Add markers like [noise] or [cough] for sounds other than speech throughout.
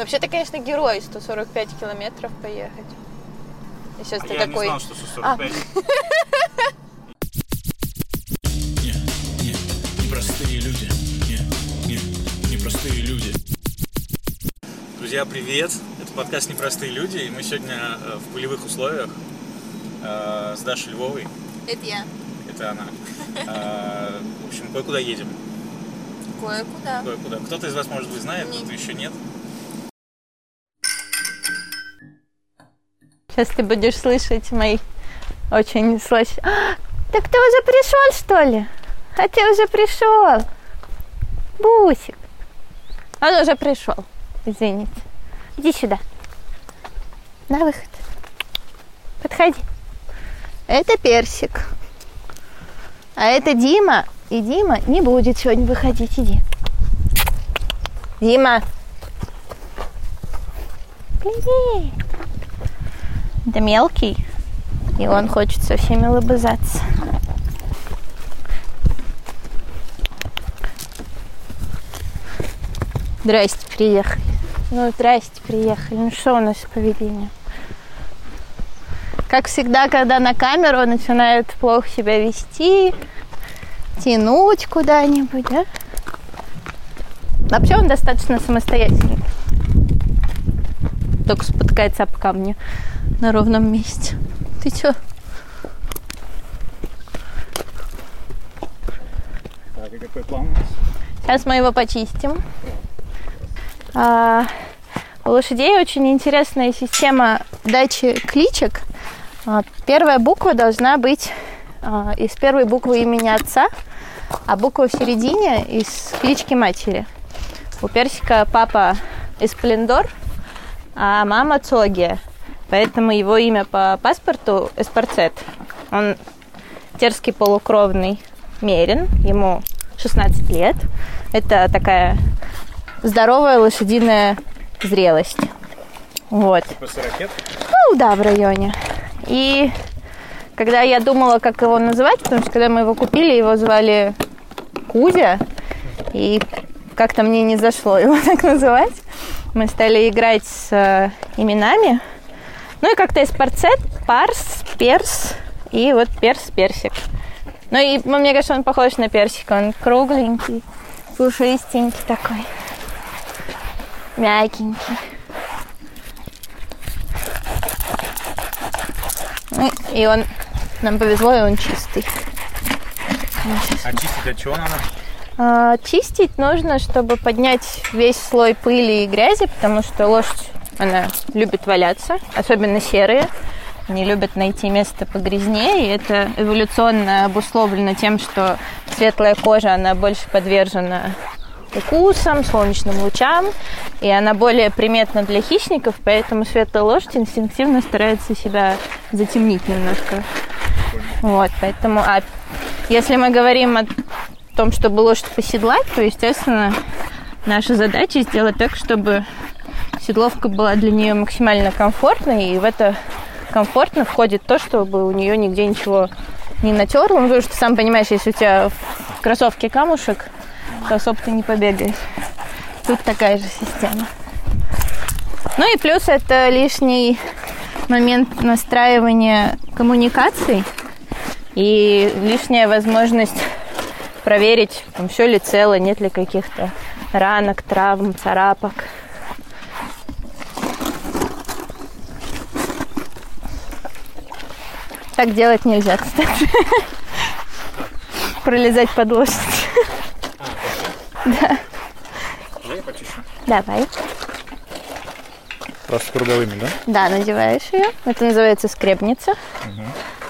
Вообще ты, конечно, герой 145 километров поехать. И сейчас А ты я такой. не знал, что 145. Не, не, непростые люди. Не, не, непростые люди. Друзья, привет! Это подкаст «Непростые люди», и мы сегодня э, в полевых условиях э, с Дашей Львовой. Это я. Это она. Э, В общем, кое-куда едем. Кое-куда. Кое-куда. Кто-то из вас, может быть, знает, Нет. кто-то еще нет. Сейчас ты будешь слышать мои очень слащ... А, так ты уже пришел, что ли? А ты уже пришел. Бусик. Он уже пришел. Извините. Иди сюда. На выход. Подходи. Это персик. А это Дима. И Дима не будет сегодня выходить. Иди. Дима. Привет. Это мелкий, и он хочет со всеми лобызаться. Здрасте, приехали. Ну, здрасте, приехали. Ну, что у нас с поведением? Как всегда, когда на камеру начинают плохо себя вести, тянуть куда-нибудь, да? Вообще он достаточно самостоятельный. Только спотыкается об камни на ровном месте. Ты чё? Так, и какой план у нас? Сейчас мы его почистим. А, у лошадей очень интересная система дачи кличек. А, первая буква должна быть а, из первой буквы имени отца, а буква в середине из клички матери. У персика папа Эсплендор, а мама Цогия. Поэтому его имя по паспорту Эспарцет. Он терский полукровный мерин, ему 16 лет. Это такая здоровая лошадиная зрелость. Вот. После ракет? Ну да, в районе. И когда я думала, как его называть, потому что когда мы его купили, его звали Кузя, и как-то мне не зашло его [laughs] так называть. Мы стали играть с э, именами. Ну и как-то из парцет, парс, перс и вот перс-персик. Ну и мне кажется, он похож на персик. Он кругленький, пушистенький такой. Мягенький. Ну, И он, нам повезло, и он чистый. А чистить от чего надо? А, чистить нужно, чтобы поднять весь слой пыли и грязи, потому что лошадь, она любит валяться, особенно серые. Они любят найти место погрязнее, и это эволюционно обусловлено тем, что светлая кожа, она больше подвержена укусам, солнечным лучам, и она более приметна для хищников, поэтому светлая лошадь инстинктивно старается себя затемнить немножко. Вот, поэтому, а если мы говорим о том, чтобы лошадь поседлать, то, естественно, наша задача сделать так, чтобы седловка была для нее максимально комфортной, и в это комфортно входит то, чтобы у нее нигде ничего не натерло. Ну, потому что, сам понимаешь, если у тебя в кроссовке камушек, то особо ты не побегаешь. Тут такая же система. Ну и плюс это лишний момент настраивания коммуникаций и лишняя возможность проверить, там, все ли цело, нет ли каких-то ранок, травм, царапок. Так делать нельзя, кстати. Пролезать под лошадь. Да. Давай. Просто круговыми, да? Да, надеваешь ее. Это называется скребница.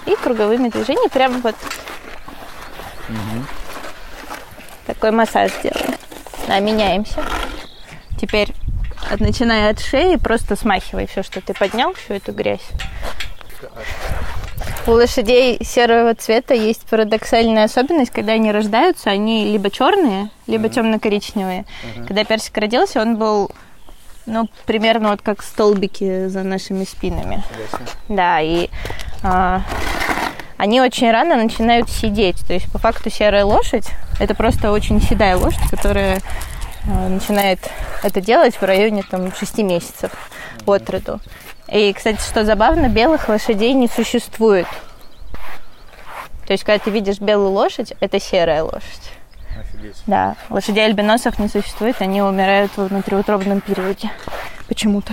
И круговыми движениями прям вот такой массаж делаем. Да, меняемся. Теперь, начиная от шеи, просто смахивай все, что ты поднял, всю эту грязь. У лошадей серого цвета есть парадоксальная особенность, когда они рождаются, они либо черные, либо темно-коричневые. Когда персик родился, он был, ну, примерно вот как столбики за нашими спинами. Да, и а, они очень рано начинают сидеть. То есть, по факту, серая лошадь – это просто очень седая лошадь, которая э, начинает это делать в районе там 6 месяцев от роду. И, кстати, что забавно, белых лошадей не существует. То есть, когда ты видишь белую лошадь, это серая лошадь. Офигеть. Да, лошадей альбиносов не существует, они умирают во внутриутробном периоде. Почему-то.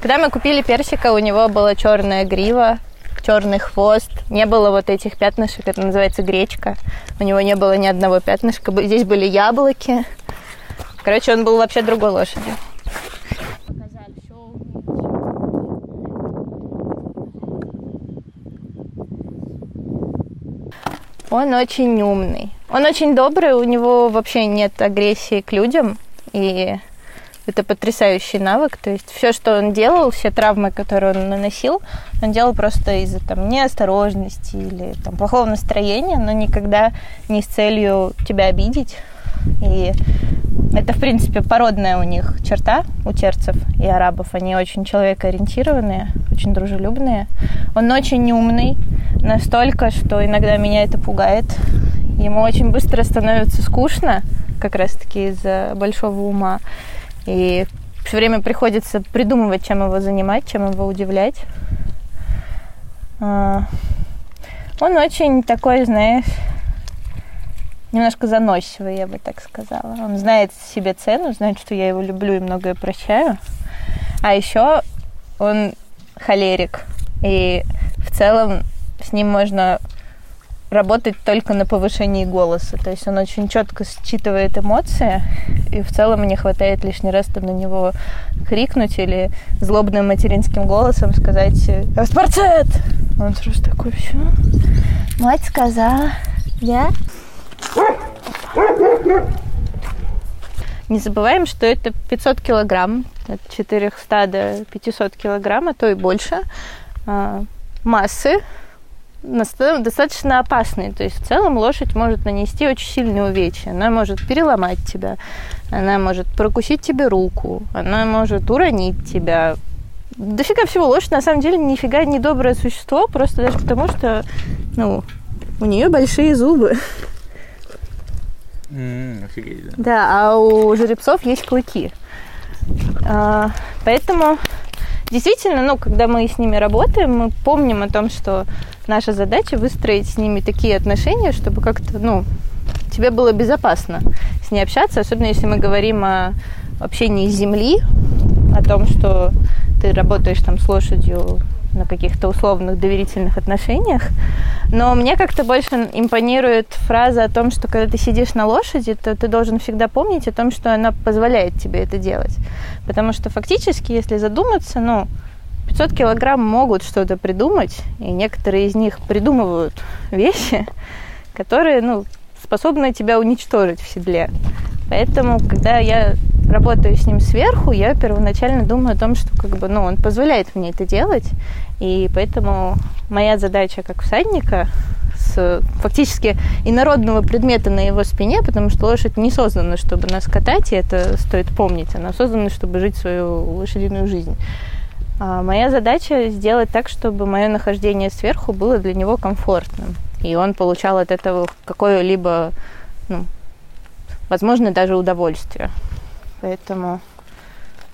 Когда мы купили персика, у него была черная грива, черный хвост, не было вот этих пятнышек, это называется гречка. У него не было ни одного пятнышка, здесь были яблоки. Короче, он был вообще другой лошадью. Он очень умный. Он очень добрый, у него вообще нет агрессии к людям. И это потрясающий навык. То есть все, что он делал, все травмы, которые он наносил, он делал просто из-за там, неосторожности или там, плохого настроения, но никогда не с целью тебя обидеть. И это, в принципе, породная у них черта, у терцев и арабов. Они очень человекоориентированные, очень дружелюбные. Он очень умный, настолько, что иногда меня это пугает. Ему очень быстро становится скучно, как раз-таки из-за большого ума. И все время приходится придумывать, чем его занимать, чем его удивлять. А, Он очень такой, знаешь, немножко заносчивый, я бы так сказала. Он знает себе цену, знает, что я его люблю и многое прощаю. А еще он холерик. И в целом с ним можно работать только на повышении голоса. То есть он очень четко считывает эмоции, и в целом мне хватает лишний раз там на него крикнуть или злобным материнским голосом сказать «Спорцет!» Он сразу такой, все. Мать сказала. Я? Не забываем, что это 500 килограмм, от 400 до 500 килограмм, а то и больше а, массы, достаточно опасные. То есть в целом лошадь может нанести очень сильные увечья. Она может переломать тебя, она может прокусить тебе руку, она может уронить тебя. Дофига всего. Лошадь на самом деле нифига не доброе существо, просто даже потому, что ну, у нее большие зубы. М, Офигеть, да. Да, а у жеребцов есть клыки. А, поэтому действительно, ну, когда мы с ними работаем, мы помним о том, что наша задача выстроить с ними такие отношения, чтобы как-то, ну, тебе было безопасно с ней общаться, особенно если мы говорим о общении с земли, о том, что ты работаешь там с лошадью на каких-то условных доверительных отношениях. Но мне как-то больше импонирует фраза о том, что когда ты сидишь на лошади, то ты должен всегда помнить о том, что она позволяет тебе это делать. Потому что фактически, если задуматься, ну, 500 килограмм могут что-то придумать, и некоторые из них придумывают вещи, которые, ну, способны тебя уничтожить в седле. Поэтому, когда я работаю с ним сверху, я первоначально думаю о том, что как бы, ну, он позволяет мне это делать, и поэтому моя задача как всадника с фактически инородного предмета на его спине, потому что лошадь не создана, чтобы нас катать, и это стоит помнить, она создана, чтобы жить свою лошадиную жизнь. А моя задача сделать так, чтобы мое нахождение сверху было для него комфортным, и он получал от этого какое-либо, ну, возможно, даже удовольствие. Поэтому,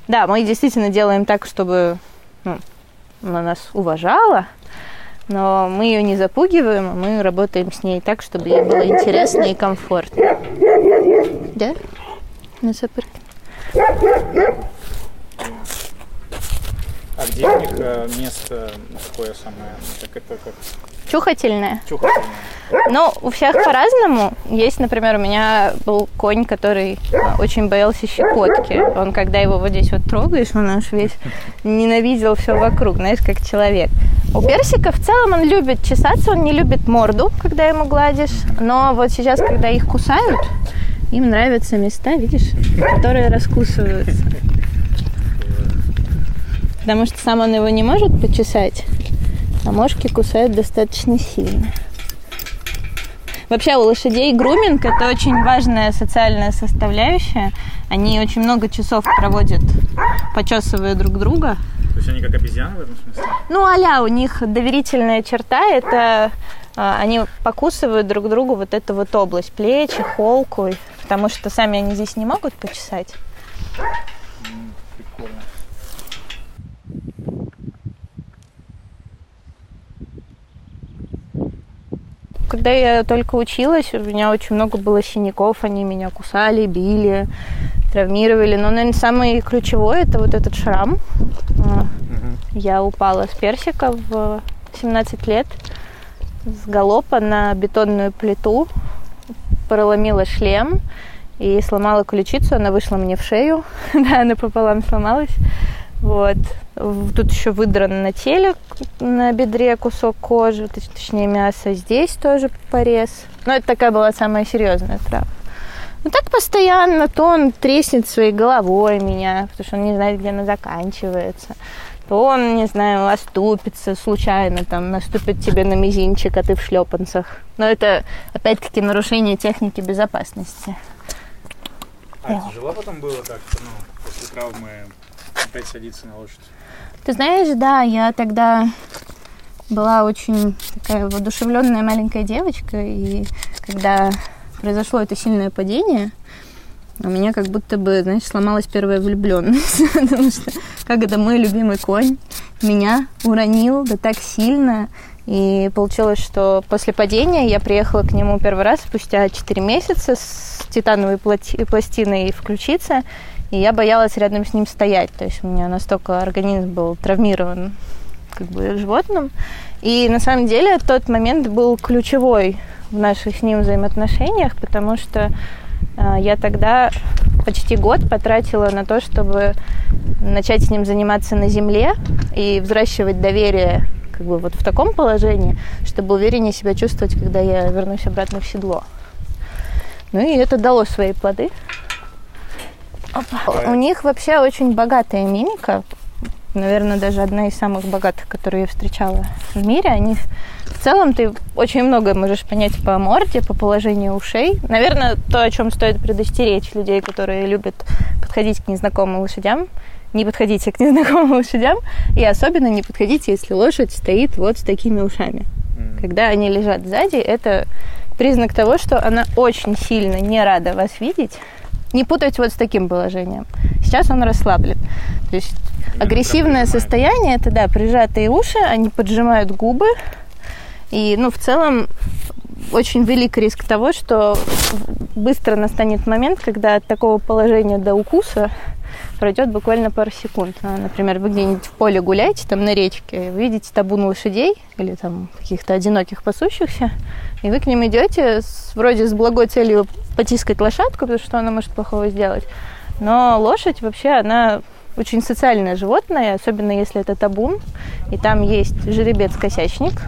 да, мы действительно делаем так, чтобы ну, она нас уважала, но мы ее не запугиваем, а мы работаем с ней так, чтобы ей было интересно и комфортно. Да? На сапырке. А где у них э, место такое самое, как это, как Чухательная. чухательное? Ну, у всех по-разному. Есть, например, у меня был конь, который а, очень боялся щекотки. Он, когда его вот здесь вот трогаешь, он аж весь ненавидел все вокруг, знаешь, как человек. У персика в целом он любит чесаться, он не любит морду, когда ему гладишь. Но вот сейчас, когда их кусают, им нравятся места, видишь, которые раскусываются. Потому что сам он его не может почесать, а мошки кусают достаточно сильно. Вообще у лошадей груминг это очень важная социальная составляющая. Они очень много часов проводят, почесывая друг друга. есть они как обезьяны в этом смысле? Ну, аля, у них доверительная черта – это а, они покусывают друг другу вот эту вот область, плечи, холку, потому что сами они здесь не могут почесать. Прикольно. Когда я только училась, у меня очень много было синяков, они меня кусали, били, травмировали. Но, наверное, самый ключевой – это вот этот шрам. Я упала с персика в 17 лет с галопа на бетонную плиту, проломила шлем и сломала ключицу. Она вышла мне в шею, [laughs] да, она пополам сломалась. Вот. Тут еще выдран на теле, на бедре кусок кожи, точ- точнее мясо. Здесь тоже порез. Но это такая была самая серьезная травма. Ну так постоянно, то он треснет своей головой меня, потому что он не знает, где она заканчивается. То он, не знаю, оступится случайно, там, наступит тебе на мизинчик, а ты в шлепанцах. Но это, опять-таки, нарушение техники безопасности. А тяжело потом было как-то, ну, после травмы опять садиться на лошадь? Ты знаешь, да, я тогда была очень такая воодушевленная маленькая девочка, и когда произошло это сильное падение, у меня как будто бы, знаешь, сломалась первая влюбленность, [laughs] потому что как это мой любимый конь меня уронил да так сильно, и получилось, что после падения я приехала к нему первый раз спустя 4 месяца с титановой плати- пластиной в ключице, и я боялась рядом с ним стоять. То есть у меня настолько организм был травмирован как бы животным. И на самом деле тот момент был ключевой в наших с ним взаимоотношениях, потому что э, я тогда почти год потратила на то, чтобы начать с ним заниматься на земле и взращивать доверие как бы вот в таком положении, чтобы увереннее себя чувствовать, когда я вернусь обратно в седло. Ну и это дало свои плоды. Опа. У них вообще очень богатая мимика. Наверное, даже одна из самых богатых, которые я встречала в мире. Они в целом ты очень многое можешь понять по морде, по положению ушей. Наверное, то, о чем стоит предостеречь людей, которые любят подходить к незнакомым лошадям. Не подходите к [laughs] незнакомым лошадям. И особенно не подходите, если лошадь стоит вот с такими ушами. Когда они лежат сзади, это признак того, что она очень сильно не рада вас видеть. Не путать вот с таким положением. Сейчас он расслаблен. То есть агрессивное прям прижимает. состояние это да, прижатые уши, они поджимают губы. И, ну, в целом, очень велик риск того, что быстро настанет момент, когда от такого положения до укуса пройдет буквально пару секунд. А, Например, вы где-нибудь в поле гуляете, там на речке, вы видите табун лошадей или там каких-то одиноких пасущихся, и вы к ним идете с, вроде с благой целью потискать лошадку, потому что она может плохого сделать. Но лошадь вообще, она очень социальное животное, особенно если это табун, и там есть жеребец-косячник,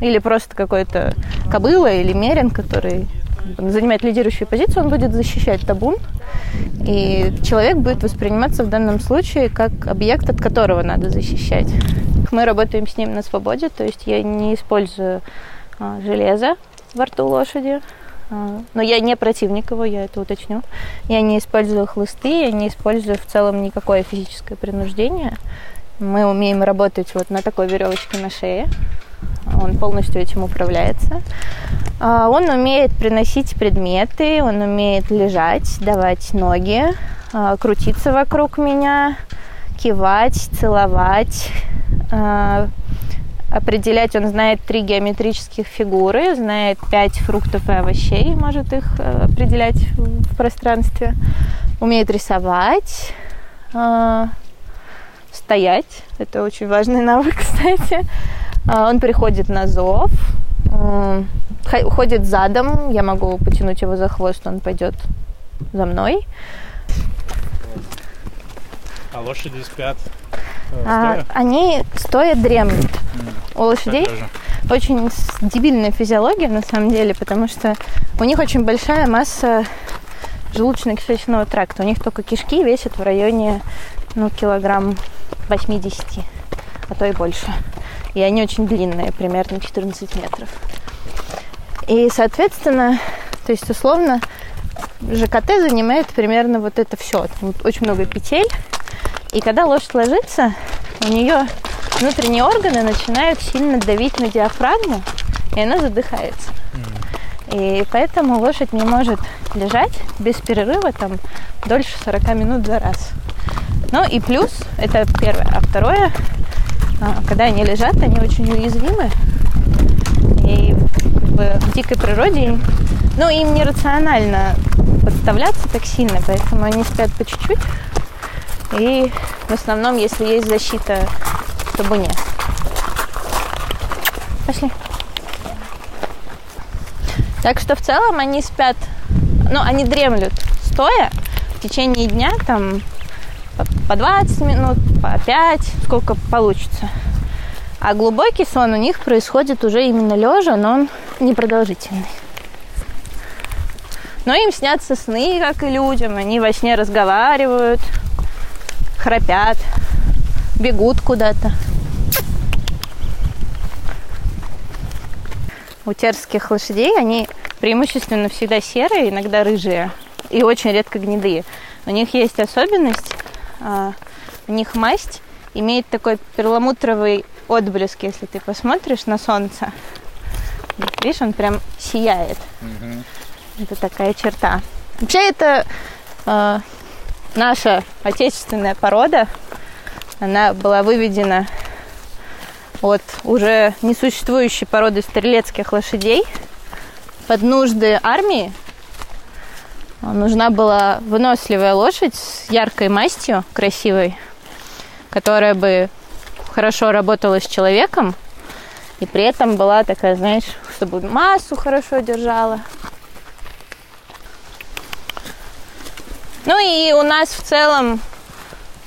или просто какой-то кобыла или мерин, который занимает лидирующую позицию, он будет защищать табун, и человек будет восприниматься в данном случае как объект, от которого надо защищать. Мы работаем с ним на свободе, то есть я не использую а, железо во рту лошади, а, но я не противник его, я это уточню. Я не использую хлысты, я не использую в целом никакое физическое принуждение. Мы умеем работать вот на такой веревочке на шее. Он полностью этим управляется. А, Он умеет приносить предметы, он умеет лежать, давать ноги, а, крутиться вокруг меня, кивать, целовать, а, определять. Он знает три геометрических фигуры, знает пять фруктов и овощей, может их э, определять в пространстве. Умеет рисовать, стоять. Это очень важный [laughs] навык, кстати. А, Он приходит на зов, м, хо- ходит задом. Я могу потянуть его за хвост, он пойдет за мной. А лошади спят А, стоя? Они стоя дремлют. У лошадей очень дебильная физиология на самом деле, потому что у них очень большая масса желудочно-кишечного тракта. У них только кишки весят в районе ну, килограмм 80, а то и больше. И они очень длинные, примерно 14 метров. И, соответственно, то есть условно ЖКТ занимает примерно вот это все. очень много петель. И когда лошадь ложится, у нее внутренние органы начинают сильно давить на диафрагму, и она задыхается. И поэтому лошадь не может лежать без перерыва там дольше 40 минут за раз. Ну и плюс, это первое. А второе, когда они лежат, они очень уязвимы. И в дикой природе, ну, им нерационально подставляться так сильно, поэтому они спят по чуть-чуть. И в основном, если есть защита, чтобы нет. Пошли. Так что в целом они спят, ну, они дремлют стоя в течение дня, там, по 20 минут, по 5, сколько получится. А глубокий сон у них происходит уже именно лежа, но он непродолжительный. Но им снятся сны, как и людям. Они во сне разговаривают, храпят, бегут куда-то. У терских лошадей они преимущественно всегда серые, иногда рыжие и очень редко гнедые. У них есть особенность, а, у них масть имеет такой перламутровый отблеск, если ты посмотришь на солнце. Видишь, он прям сияет. Это такая черта. Вообще это э, наша отечественная порода. Она была выведена от уже несуществующей породы стрелецких лошадей под нужды армии. Нужна была выносливая лошадь с яркой мастью, красивой, которая бы хорошо работала с человеком, и при этом была такая, знаешь, чтобы массу хорошо держала. Ну и у нас в целом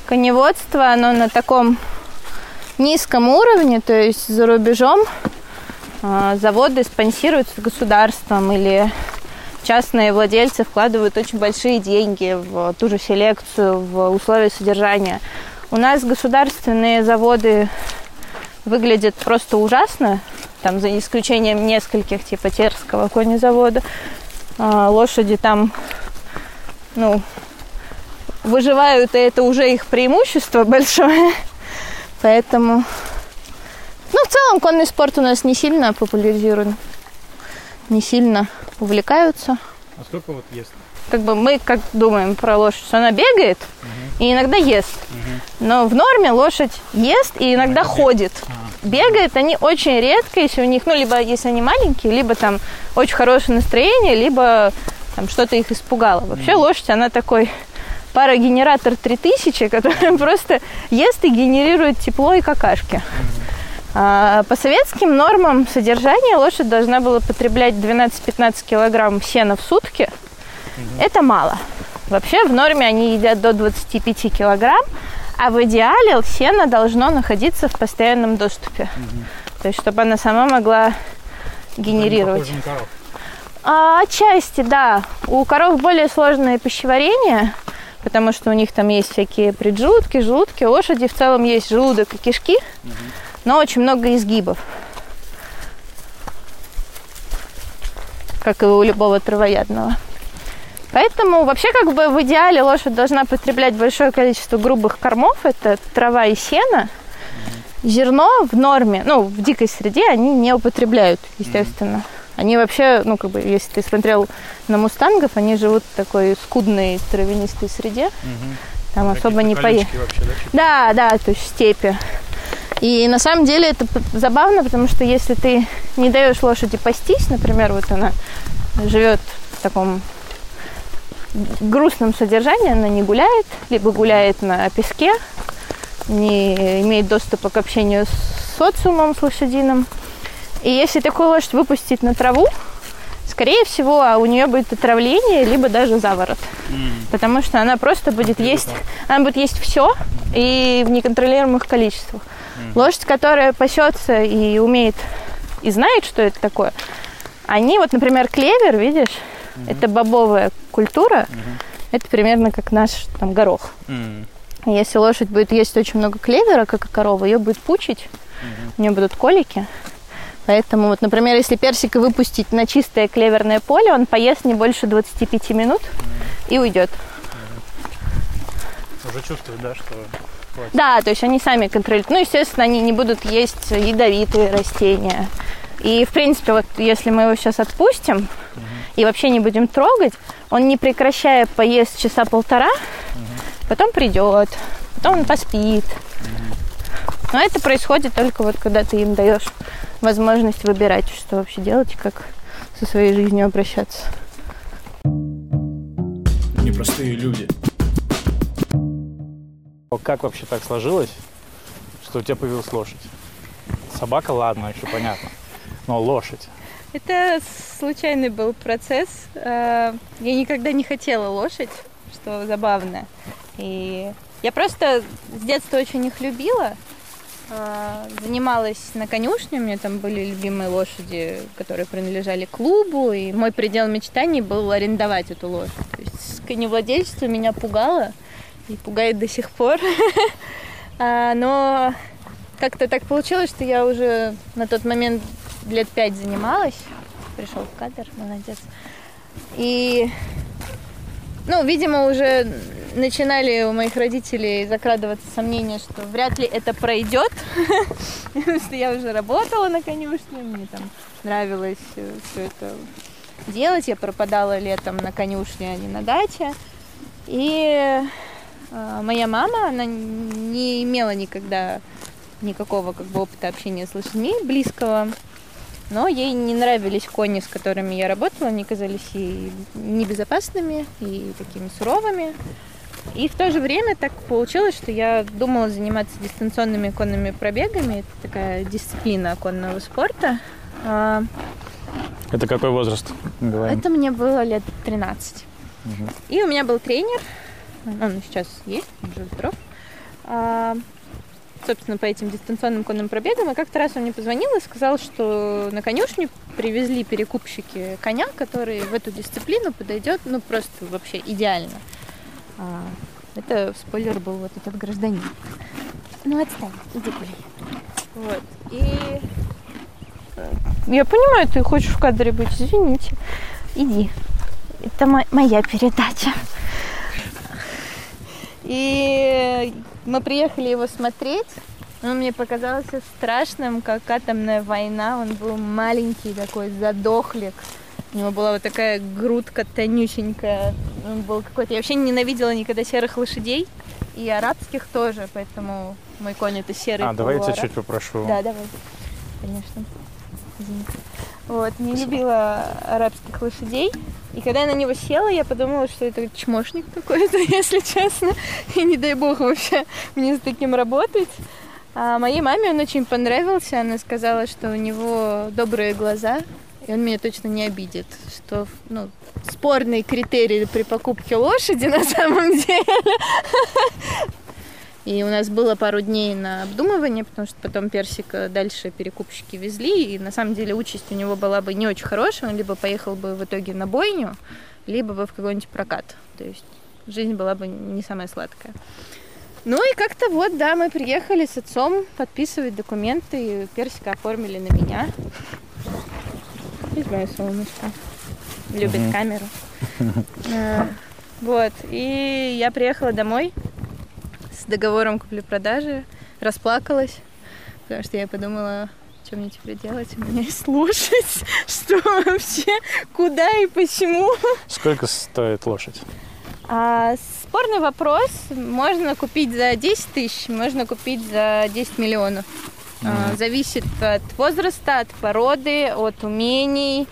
коневодство, оно на таком низком уровне, то есть за рубежом а, заводы спонсируются государством или частные владельцы вкладывают очень большие деньги в ту же селекцию, в условия содержания. У нас государственные заводы выглядят просто ужасно, там за исключением нескольких, типа Терского конезавода. А, лошади там, ну, выживают, и это уже их преимущество [laughs] большое. Поэтому, ну, в целом конный спорт у нас не сильно популяризирован, не сильно увлекаются. А сколько вот ест? Как бы мы как думаем про лошадь, что она бегает угу. и иногда ест. Угу. Но в норме лошадь ест и иногда она ходит. А. Бегает они очень редко, если у них, ну, либо если они маленькие, либо там очень хорошее настроение, либо там что-то их испугало. Вообще угу. лошадь, она такой парогенератор 3000, [laughs] который просто ест и генерирует тепло и какашки. А, по советским нормам содержания лошадь должна была потреблять 12-15 килограмм сена в сутки. Это мало. Вообще в норме они едят до 25 килограмм, а в идеале сено должно находиться в постоянном доступе. То есть, чтобы она сама могла генерировать. А, отчасти, да. У коров более сложное пищеварение, потому что у них там есть всякие преджелудки, желудки. У лошади в целом есть желудок и кишки, угу. Но очень много изгибов. Как и у любого травоядного. Поэтому вообще как бы в идеале лошадь должна потреблять большое количество грубых кормов. Это трава и сено. Зерно в норме, ну, в дикой среде они не употребляют, естественно. Mm-hmm. Они вообще, ну, как бы, если ты смотрел на мустангов, они живут в такой скудной травянистой среде. Угу. Там ну, особо не поедешь. Да, да, то есть степи. И на самом деле это забавно, потому что если ты не даешь лошади пастись, например, вот она живет в таком грустном содержании, она не гуляет, либо гуляет на песке, не имеет доступа к общению с социумом, с лошадиным, и если такую лошадь выпустить на траву, скорее всего, а у нее будет отравление, либо даже заворот. Mm. Потому что она просто будет есть, она будет есть все и в неконтролируемых количествах. Mm. Лошадь, которая пасется и умеет, и знает, что это такое, они, вот, например, клевер, видишь, mm-hmm. это бобовая культура, mm-hmm. это примерно как наш там горох. Mm. Если лошадь будет есть очень много клевера, как и корова, ее будет пучить, mm-hmm. у нее будут колики, Поэтому, вот, например, если персика выпустить на чистое клеверное поле, он поест не больше 25 минут и уйдет. Уже чувствует, да, что хватит. Да, то есть они сами контролируют. Ну, естественно, они не будут есть ядовитые растения. И, в принципе, вот если мы его сейчас отпустим и вообще не будем трогать, он не прекращая поесть часа полтора, потом придет, потом он поспит. Но это происходит только вот когда ты им даешь возможность выбирать, что вообще делать и как со своей жизнью обращаться. Непростые люди. Как вообще так сложилось, что у тебя появилась лошадь? Собака, ладно, еще понятно. Но лошадь. Это случайный был процесс. Э, Я никогда не хотела лошадь, что забавно. И я просто с детства очень их любила. Э, Занималась на конюшне, у меня там были любимые лошади, которые принадлежали клубу, и мой предел мечтаний был арендовать эту лошадь. То есть коневладельчество меня пугало и пугает до сих пор. [laughs] А, Но как-то так получилось, что я уже на тот момент лет пять занималась. Пришел в кадр, молодец. И, ну, видимо, уже начинали у моих родителей закрадываться сомнения, что вряд ли это пройдет. [laughs] Потому что я уже работала на конюшне, мне там нравилось все это делать. Я пропадала летом на конюшне, а не на даче. И э, моя мама, она не имела никогда никакого как бы опыта общения с лошадьми близкого. Но ей не нравились кони, с которыми я работала, они казались ей небезопасными и такими суровыми. И в то же время так получилось, что я думала заниматься дистанционными конными пробегами. Это такая дисциплина конного спорта. А, Это какой возраст? Говорим. Это мне было лет 13. И у меня был тренер, он сейчас есть, здоров. А, собственно, по этим дистанционным конным пробегам. И как-то раз он мне позвонил и сказал, что на конюшню привезли перекупщики коня, который в эту дисциплину подойдет, ну, просто вообще идеально. А, это спойлер был вот этот гражданин. Ну, отстань, иди гуляй. Вот. И я понимаю, ты хочешь в кадре быть, извините. Иди. Это мо- моя передача. И мы приехали его смотреть. Он мне показался страшным, как атомная война. Он был маленький такой задохлик. У него была вот такая грудка тонюсенькая. Он был какой-то... Я вообще ненавидела никогда серых лошадей. И арабских тоже, поэтому мой конь это серый А, давай я тебя чуть попрошу. Да, давай. Конечно. Извини. Вот, не любила арабских лошадей. И когда я на него села, я подумала, что это чмошник какой-то, [laughs] если честно. И не дай бог вообще мне с таким работать. А моей маме он очень понравился. Она сказала, что у него добрые глаза, и он меня точно не обидит. Что, ну, спорный критерий при покупке лошади на самом [laughs] деле. И у нас было пару дней на обдумывание, потому что потом персика дальше перекупщики везли. И на самом деле участь у него была бы не очень хорошая. Он либо поехал бы в итоге на бойню, либо бы в какой-нибудь прокат. То есть жизнь была бы не самая сладкая. Ну и как-то вот, да, мы приехали с отцом подписывать документы, и персика оформили на меня. Здесь мое солнышко. Любит камеру. Э, Вот, и я приехала домой с договором купли-продажи, расплакалась, потому что я подумала, что мне теперь делать, у меня есть лошадь, [laughs] что вообще, куда и почему. Сколько стоит лошадь? А, спорный вопрос. Можно купить за 10 тысяч, можно купить за 10 миллионов. А, зависит от возраста, от породы, от умений,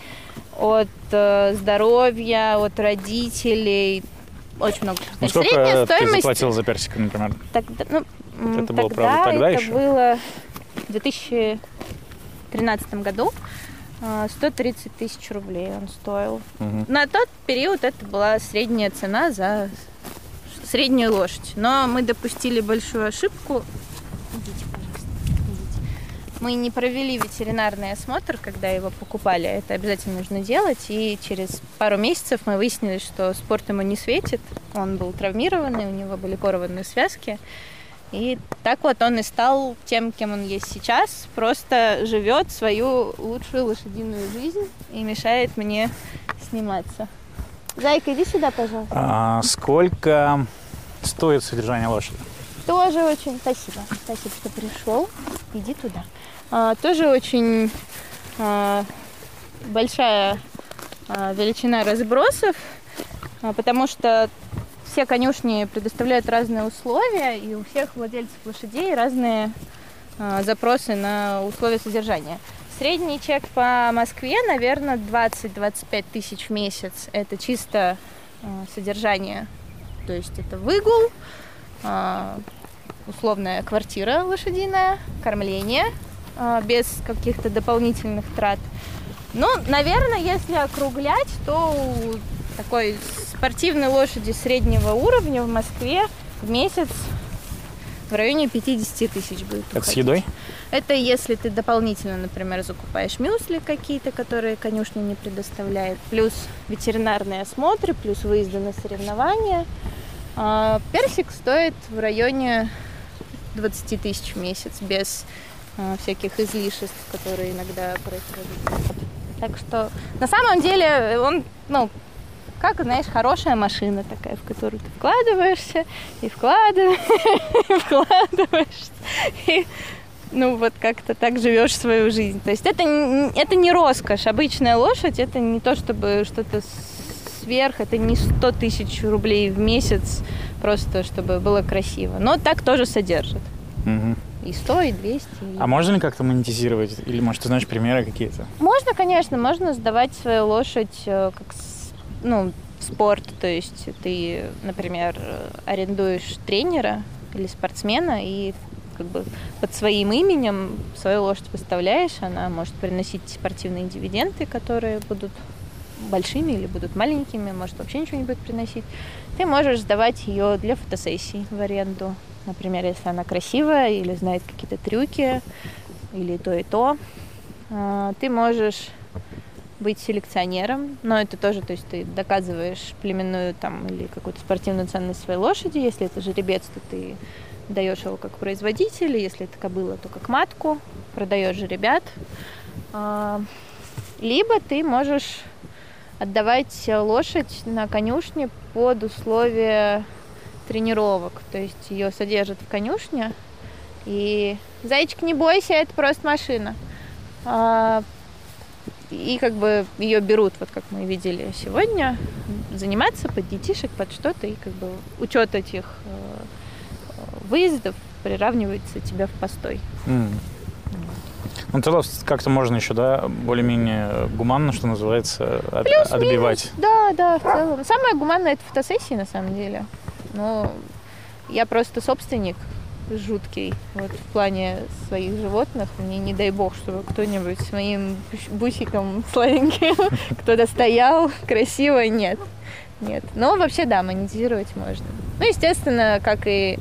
от э, здоровья, от родителей. Очень много. Ну, сколько Средняя ты стоимость заплатил за персика, например? Тогда, ну, Это было, тогда, правда, тогда это еще? было в 2013 году. а, 130 тысяч рублей он стоил. Мгм. На тот период это была средняя цена за среднюю лошадь. Но мы допустили большую ошибку. Идите. Мы не провели ветеринарный осмотр, когда его покупали. Это обязательно нужно делать. И через пару месяцев мы выяснили, что спорт ему не светит. Он был травмированный, у него были порванные связки. И так вот он и стал тем, кем он есть сейчас. Просто живет свою лучшую лошадиную жизнь и мешает мне сниматься. Зайка, иди сюда, пожалуйста. А сколько стоит содержание лошади? Тоже очень... Спасибо. Спасибо, что пришел. Иди туда. А, тоже очень а, большая а, величина разбросов, потому что все конюшни предоставляют разные условия, и у всех владельцев лошадей разные запросы на условия содержания. Средний чек по Москве, наверное, 20-25 тысяч в месяц. Это чисто содержание. То есть это выгул, условная квартира лошадиная, кормление без каких-то дополнительных трат. Ну, наверное, если округлять, то у такой спортивной лошади среднего уровня в Москве в месяц в районе 50 тысяч будет. Это с уходить. едой? Это если ты дополнительно, например, закупаешь мюсли какие-то, которые конюшня не предоставляет, плюс ветеринарные осмотры, плюс выезды на соревнования. А, Персик стоит в районе 20 тысяч в месяц, без а, всяких излишеств, которые иногда происходят. Так что на самом деле он, ну, как, знаешь, хорошая машина такая, в которую ты вкладываешься и вкладываешь, [laughs] и вкладываешься. И, ну, вот как-то так живешь свою жизнь. То есть это, это не роскошь. Обычная лошадь это не то, чтобы что-то сверх, это не 100 тысяч рублей в месяц, просто чтобы было красиво. Но так тоже содержит. Мгм. И 100, и 200. и- А можно ли как-то монетизировать? Или, может, ты знаешь примеры какие-то? Можно, конечно, можно сдавать свою лошадь э, как ну, в спорт. То есть ты, например, э, арендуешь тренера или спортсмена и как бы под своим именем свою лошадь выставляешь, она может приносить спортивные дивиденды, которые будут большими или будут маленькими, может вообще ничего не будет приносить. Ты можешь сдавать ее для фотосессий в аренду. Например, если она красивая или знает какие-то трюки, или то и то. А, Ты можешь быть селекционером, но это тоже, то есть ты доказываешь племенную там или какую-то спортивную ценность своей лошади. Если это жеребец, то ты даешь его как производитель, если это кобыла, то как матку, продаешь жеребят. А, Либо ты можешь отдавать лошадь на конюшне под условия тренировок. То есть ее содержат в конюшне. И зайчик, не бойся, это просто машина. А, И как бы ее берут, вот как мы видели сегодня, заниматься под детишек, под что-то. И как бы учет этих э, выездов приравнивается тебя в постой. М. Ну, тогда как-то можно еще, да, более-менее гуманно, что называется, от- отбивать. Да, да, в целом. Самое гуманное это фотосессии на самом деле. Но я просто собственник жуткий вот в плане своих животных. Мне не дай бог, чтобы кто-нибудь с моим бус- бусиком сладеньким [laughs] кто-то стоял красиво. Нет. Нет. Но вообще, да, монетизировать можно. Ну, естественно, как и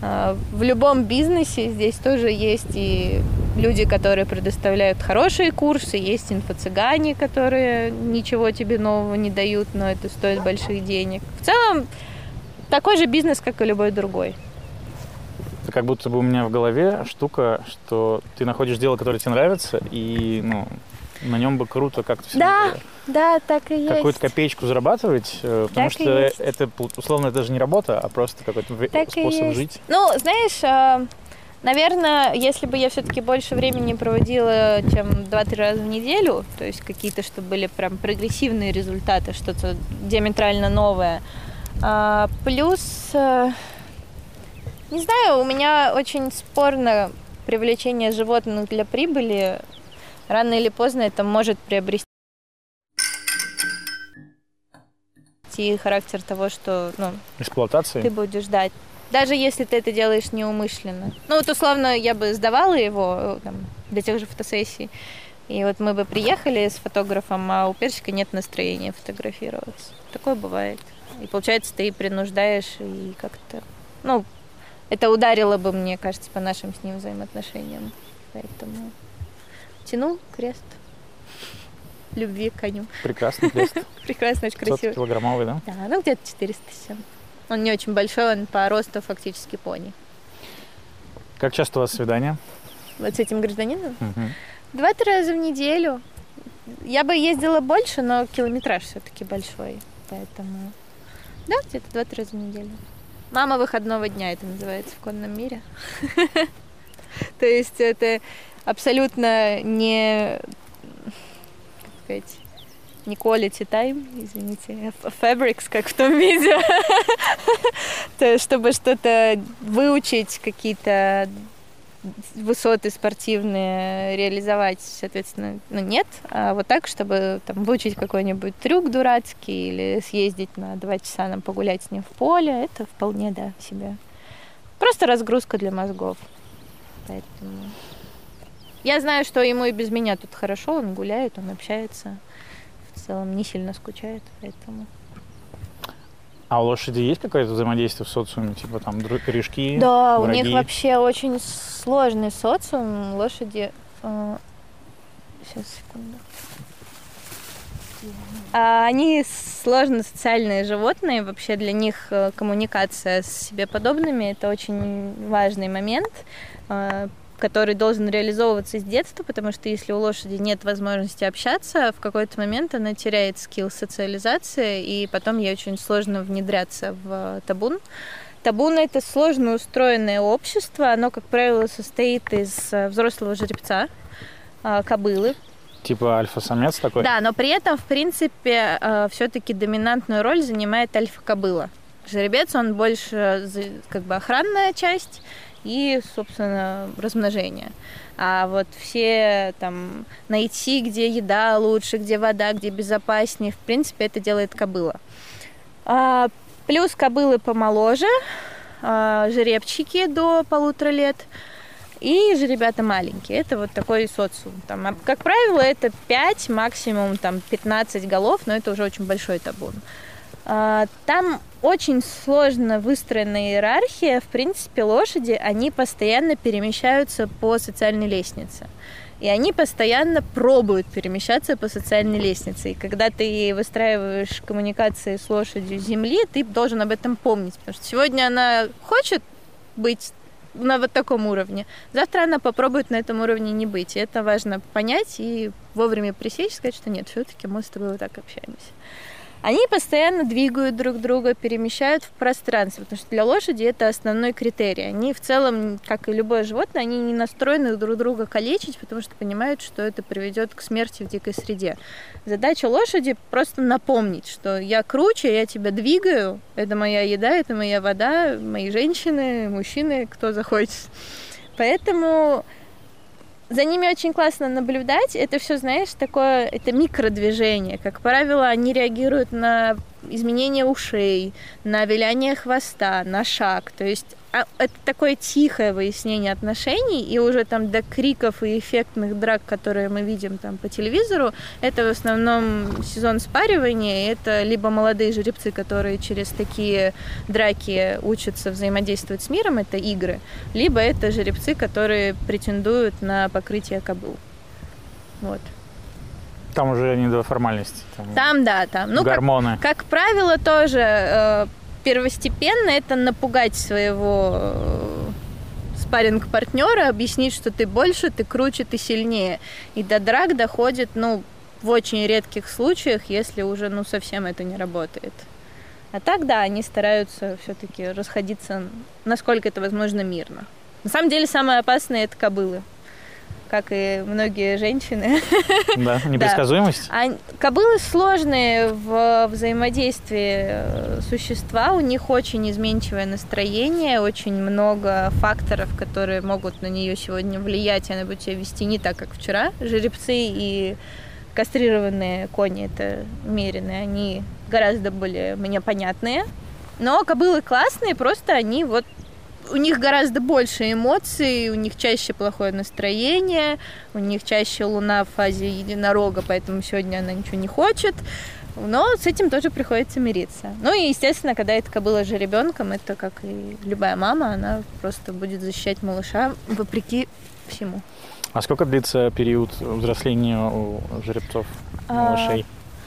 а, в любом бизнесе здесь тоже есть и люди, которые предоставляют хорошие курсы, есть инфо-цыгане, которые ничего тебе нового не дают, но это стоит больших денег. В целом, такой же бизнес, как и любой другой. Это как будто бы у меня в голове штука, что ты находишь дело, которое тебе нравится, и, ну, на нем бы круто как-то всё Да, Да, так и есть. какую-то копеечку зарабатывать, э, потому Так что это, условно, это же не работа, а просто какой-то Так способ жить. Ну, знаешь, а, наверное, если бы я все-таки больше времени проводила, чем 2-3 раза в неделю, то есть какие-то, чтобы были прям прогрессивные результаты, что-то диаметрально новое. А, Плюс, э, не знаю, у меня очень спорно привлечение животных для прибыли. Рано или поздно это может приобрести характер того, что ну, Эксплуатации. ты будешь ждать. Даже если ты это делаешь неумышленно. Ну, вот условно, я бы сдавала его э, там, для тех же фотосессий. И вот мы бы приехали с фотографом, а у персика нет настроения фотографироваться. Такое бывает. И получается, ты и принуждаешь, и как-то... Ну, это ударило бы, мне кажется, по нашим с ним взаимоотношениям. Поэтому тянул крест любви к коню. Прекрасный крест. [laughs] Прекрасно, очень 500 красиво. килограммовый, да? Да, ну где-то 407. Он не очень большой, он по росту фактически пони. Как часто у вас свидания? Вот с этим гражданином. Два-три раза в неделю. Я бы ездила больше, но километраж все-таки большой. Поэтому, да, где-то два-три раза в неделю. Мама выходного дня это называется в конном мире. [laughs] То есть это абсолютно не, как сказать, не quality time, извините, fabrics, как в том видео. [laughs] То чтобы что-то выучить, какие-то высоты спортивные реализовать, соответственно, ну, нет. А вот так, чтобы там, выучить какой-нибудь трюк дурацкий или съездить на два часа нам погулять с ним в поле, это вполне, да, себе. Просто разгрузка для мозгов. Поэтому... Я знаю, что ему и без меня тут хорошо, он гуляет, он общается. В целом не сильно скучает, поэтому... А у лошади есть какое-то взаимодействие в социуме, типа там корешки? Да, враги? у них вообще очень сложный социум. Лошади... э, Сейчас, секунду. А, Они сложно социальные животные. Вообще для них э, коммуникация с себе подобными – это очень важный момент, э, который должен реализовываться с детства, потому что если у лошади нет возможности общаться, в какой-то момент она теряет скилл социализации, и потом ей очень сложно внедряться в э, табун. Табун – это сложно устроенное общество. Оно, как правило, состоит из э, взрослого жеребца, э, кобылы, Типа альфа-самец такой? да, но при этом, в принципе, все-таки доминантную роль занимает альфа-кобыла. Жеребец, он больше как бы охранная часть и, собственно, размножение. А вот все там найти, где еда лучше, где вода, где безопаснее, в принципе, это делает кобыла. А, плюс кобылы помоложе, а, жеребчики до полутора лет, и же ребята маленькие. Это вот такой социум. Там, а, как правило, это 5, максимум там 15 голов, но это уже очень большой табун. А, Там очень сложно выстроена иерархия. В принципе, лошади, они постоянно перемещаются по социальной лестнице. И они постоянно пробуют перемещаться по социальной лестнице. И когда ты выстраиваешь коммуникации с лошадью земли, ты должен об этом помнить. Потому что сегодня она хочет быть на вот таком уровне. Завтра она попробует на этом уровне не быть. И это важно понять и вовремя пресечь, сказать, что нет, все-таки мы с тобой вот так общаемся. Они постоянно двигают друг друга, перемещают в пространстве, потому что для лошади это основной критерий. Они в целом, как и любое животное, они не настроены друг друга калечить, потому что понимают, что это приведет к смерти в дикой среде. Задача лошади просто напомнить, что я круче, я тебя двигаю, это моя еда, это моя вода, мои женщины, мужчины, кто захочет. Поэтому за ними очень классно наблюдать. Это все, знаешь, такое, это микродвижение. Как правило, они реагируют на изменение ушей, на виляние хвоста, на шаг. То есть это такое тихое выяснение отношений, и уже там до криков и эффектных драк, которые мы видим там по телевизору, это в основном сезон спаривания, это либо молодые жеребцы, которые через такие драки учатся взаимодействовать с миром, это игры, либо это жеребцы, которые претендуют на покрытие кобыл. Вот. Там уже не до формальности. Там, Там, да, там. Ну, как, гормоны. как правило, тоже э, первостепенно это напугать своего э, спарринг-партнера, объяснить, что ты больше, ты круче, ты сильнее. И до драк доходит, ну, в очень редких случаях, если уже, ну, совсем это не работает. А так, да, они стараются все-таки расходиться, насколько это возможно, мирно. На самом деле, самое опасное это кобылы, как и многие женщины. [laughs] Да, непредсказуемость. А кобылы сложные в взаимодействии э, существа, у них очень изменчивое настроение, очень много факторов, которые могут на нее сегодня влиять, и она будет себя вести не так, как вчера. Жеребцы и кастрированные кони, это умеренные, они гораздо более мне понятные. Но кобылы классные, просто они вот у них гораздо больше эмоций, у них чаще плохое настроение, у них чаще луна в фазе единорога, поэтому сегодня она ничего не хочет. Но с этим тоже приходится мириться. Ну и, естественно, когда это кобыла же ребенком, это как и любая мама, она просто будет защищать малыша вопреки всему. А сколько длится период взросления у жеребцов, А, малышей?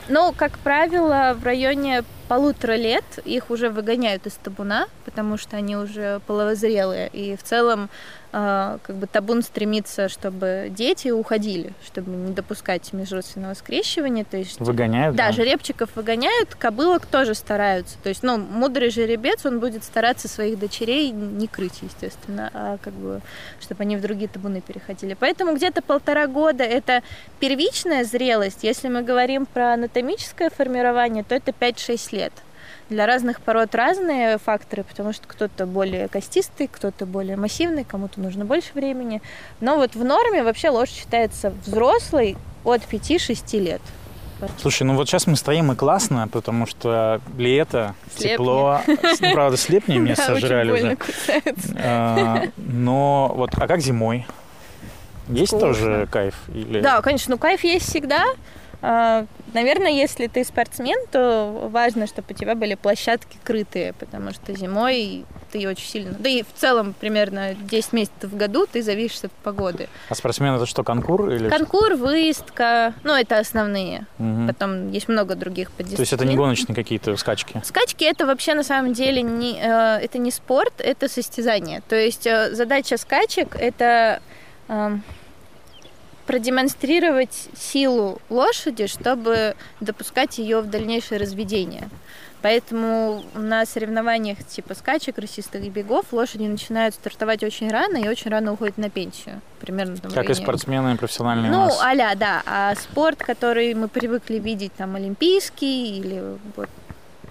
Ну, как правило, в районе полутора лет их уже выгоняют из табуна, потому что они уже половозрелые. И в целом как бы табун стремится, чтобы дети уходили, чтобы не допускать межродственного скрещивания. То есть, Выгоняют? да, жеребчиков выгоняют, кобылок тоже стараются. То есть, ну, мудрый жеребец, он будет стараться своих дочерей не крыть, естественно, а как бы, чтобы они в другие табуны переходили. Поэтому где-то полтора года это первичная зрелость. Если мы говорим про анатомическое формирование, то это 5-6 лет. Для разных пород разные факторы, потому что кто-то более костистый, кто-то более массивный, кому-то нужно больше времени. Но вот в норме вообще лошадь считается взрослой от 5-6 лет. Слушай, ну вот сейчас мы стоим и классно, потому что лето, Слепни. тепло. Правда, слепни [laughs] меня Да, очень сожрали больно уже. А, Но вот, а как зимой? Есть Скучно. тоже кайф? Или... Да, конечно, ну кайф есть всегда. А, Наверное, если ты спортсмен, то важно, чтобы у тебя были площадки крытые, потому что зимой ты очень сильно... Да и в целом примерно 10 месяцев в году ты зависишь от погоды. А спортсмен это что, конкур? Или... Конкур, выездка, ну это основные. Мгм. Потом есть много других То поддисциплин. есть это не гоночные какие-то скачки? Скачки это вообще на самом деле не, э, это не спорт, это состязание. То есть э, задача скачек это эм, продемонстрировать силу лошади, чтобы допускать ее в дальнейшее разведение. Поэтому на соревнованиях типа скачек, рысистых бегов лошади начинают стартовать очень рано и очень рано уходят на пенсию. Примерно там Как и спортсмены профессиональные ну, а да. А спорт, который мы привыкли видеть, там, олимпийский или вот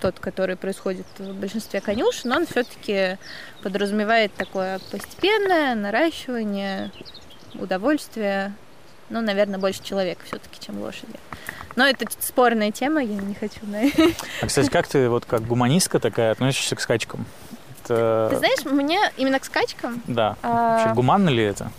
тот, который происходит в большинстве конюшен, он все-таки подразумевает такое постепенное наращивание удовольствия, ну, наверное, больше человека все-таки, чем лошади. Но это спорная тема, я не хочу на А, кстати, как ты вот как гуманистка такая относишься к скачкам? Это... Ты знаешь, мне именно к скачкам Да. а, Вообще, гуманно ли это?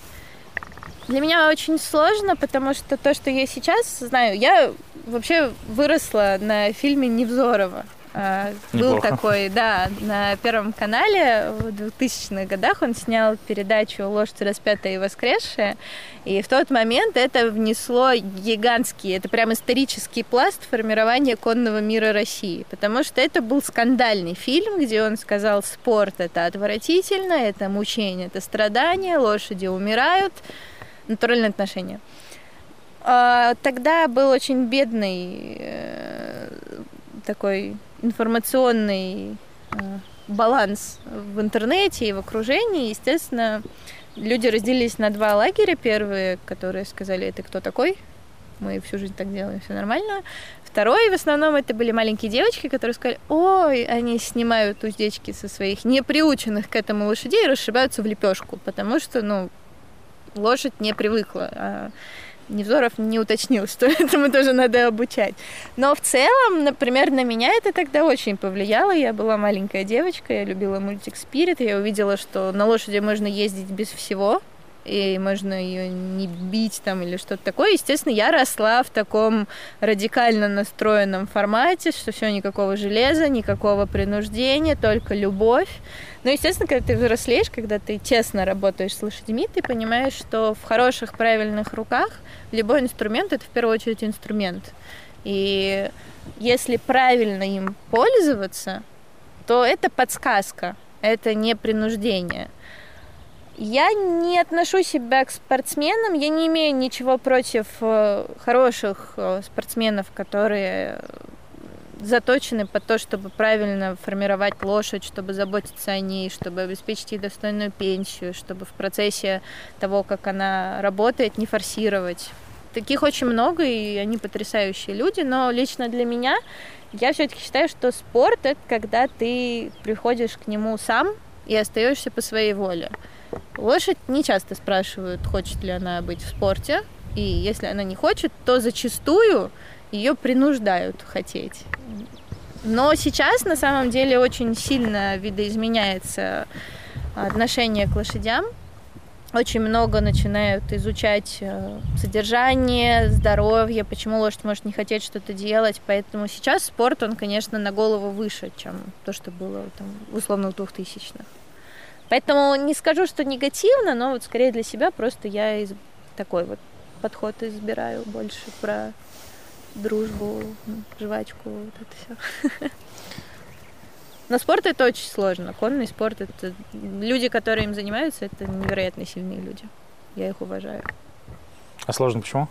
Для меня очень сложно, потому что то, что я сейчас знаю, я вообще выросла на фильме Невзорова. Был Неплохо. такой, да, на Первом канале в 2000-х годах он снял передачу «Лошадь распятая и воскресшая», и в тот момент это внесло гигантский, это прям исторический пласт формирования конного мира России, потому что это был скандальный фильм, где он сказал, спорт это отвратительно, это мучение, это страдание, лошади умирают, натуральные отношения. А, Тогда был очень бедный э, такой информационный э, баланс в интернете и в окружении. Естественно, люди разделились на два лагеря. Первые, которые сказали, это кто такой? Мы всю жизнь так делаем, все нормально. Второй, в основном, это были маленькие девочки, которые сказали, ой, они снимают уздечки со своих неприученных к этому лошадей и расшибаются в лепешку, потому что, ну, лошадь не привыкла. А Невзоров не уточнил, [laughs] что этому тоже надо обучать. Но в целом, например, на меня это тогда очень повлияло. Я была маленькая девочка, я любила мультик «Спирит», я увидела, что на лошади можно ездить без всего, и можно ее не бить там или что-то такое. Естественно, я росла в таком радикально настроенном формате, что все никакого железа, никакого принуждения, только любовь. Но, естественно, когда ты взрослеешь, когда ты честно работаешь с лошадьми, ты понимаешь, что в хороших, правильных руках любой инструмент это в первую очередь инструмент. И если правильно им пользоваться, то это подсказка, это не принуждение. Я не отношу себя к спортсменам, я не имею ничего против э, хороших э, спортсменов, которые заточены под то, чтобы правильно формировать лошадь, чтобы заботиться о ней, чтобы обеспечить ей достойную пенсию, чтобы в процессе того, как она работает, не форсировать. Таких очень много, и они потрясающие люди, но лично для меня я все-таки считаю, что спорт это когда ты приходишь к нему сам и остаешься по своей воле. Лошадь не часто спрашивают, хочет ли она быть в спорте, и если она не хочет, то зачастую ее принуждают хотеть. Но сейчас на самом деле очень сильно видоизменяется отношение к лошадям. Очень много начинают изучать э, содержание, здоровье, почему лошадь может не хотеть что-то делать. Поэтому сейчас спорт, он, конечно, на голову выше, чем то, что было там, в условных двухтысячных. Поэтому не скажу, что негативно, но вот скорее для себя просто я из... такой вот подход избираю больше про дружбу, жвачку, вот это все. [laughs] Но спорт это очень сложно. Конный спорт это люди, которые им занимаются, это невероятно сильные люди. Я их уважаю. А сложно почему?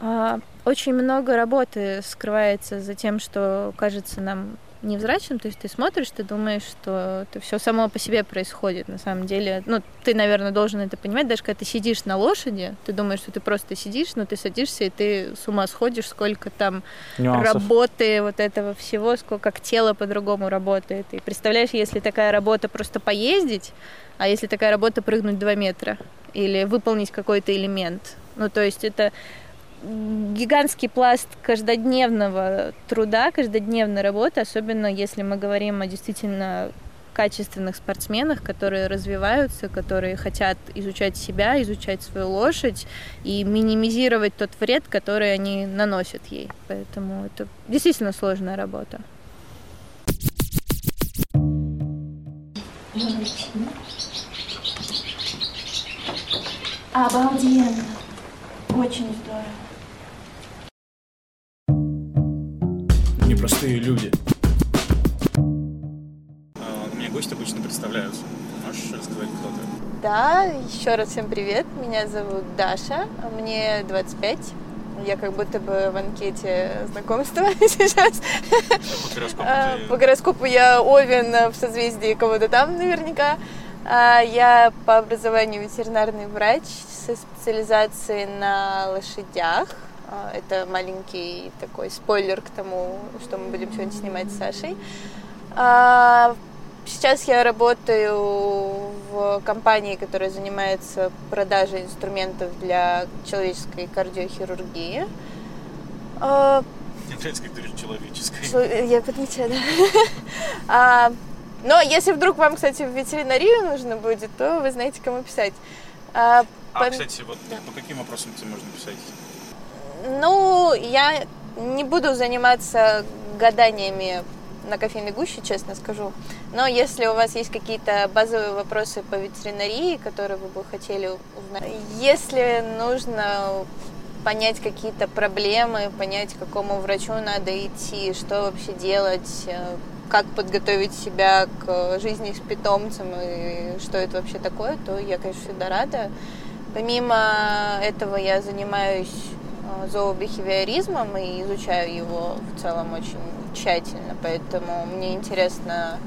А, очень много работы скрывается за тем, что кажется нам невзрачным, то есть ты смотришь, ты думаешь, что это все само по себе происходит. На самом деле, ну, ты, наверное, должен это понимать, даже когда ты сидишь на лошади, ты думаешь, что ты просто сидишь, но ты садишься, и ты с ума сходишь, сколько там Нюансов. работы вот этого всего, сколько как тело по-другому работает. И представляешь, если такая работа просто поездить, а если такая работа прыгнуть 2 метра или выполнить какой-то элемент. Ну, то есть это гигантский пласт каждодневного труда, каждодневной работы, особенно если мы говорим о действительно качественных спортсменах, которые развиваются, которые хотят изучать себя, изучать свою лошадь и минимизировать тот вред, который они наносят ей. Поэтому это действительно сложная работа. Обалденно. Очень здорово. Непростые люди. А, Мне гости обычно представляются. Можешь рассказать, кто ты? Да, еще раз всем привет. Меня зовут Даша, мне 25. Я как будто бы в анкете знакомства [laughs] сейчас. По гороскопу А, ты- По гороскопу я Овен в созвездии кого-то там наверняка. А, Я по образованию ветеринарный врач со специализацией на лошадях. А, Это маленький такой спойлер к тому, что мы будем сегодня снимать с Сашей. А, Сейчас я работаю в компании, которая занимается продажей инструментов для человеческой кардиохирургии. Мне нравится, как говоришь, человеческой. Я подмечаю, да. [laughs] А, Но если вдруг вам, кстати, в ветеринарию нужно будет, то вы знаете, кому писать. А, А, кстати, вот по каким вопросам тебе можно писать? Ну, я не буду заниматься гаданиями на кофейной гуще, честно скажу. Но если у вас есть какие-то базовые вопросы по ветеринарии, которые вы бы хотели узнать, если нужно понять какие-то проблемы, понять, к какому врачу надо идти, что вообще делать, э, как подготовить себя к жизни с питомцем и что это вообще такое, то я, конечно, всегда рада. Помимо этого я занимаюсь зообихевиоризмом и изучаю его в целом очень тщательно, поэтому мне интересно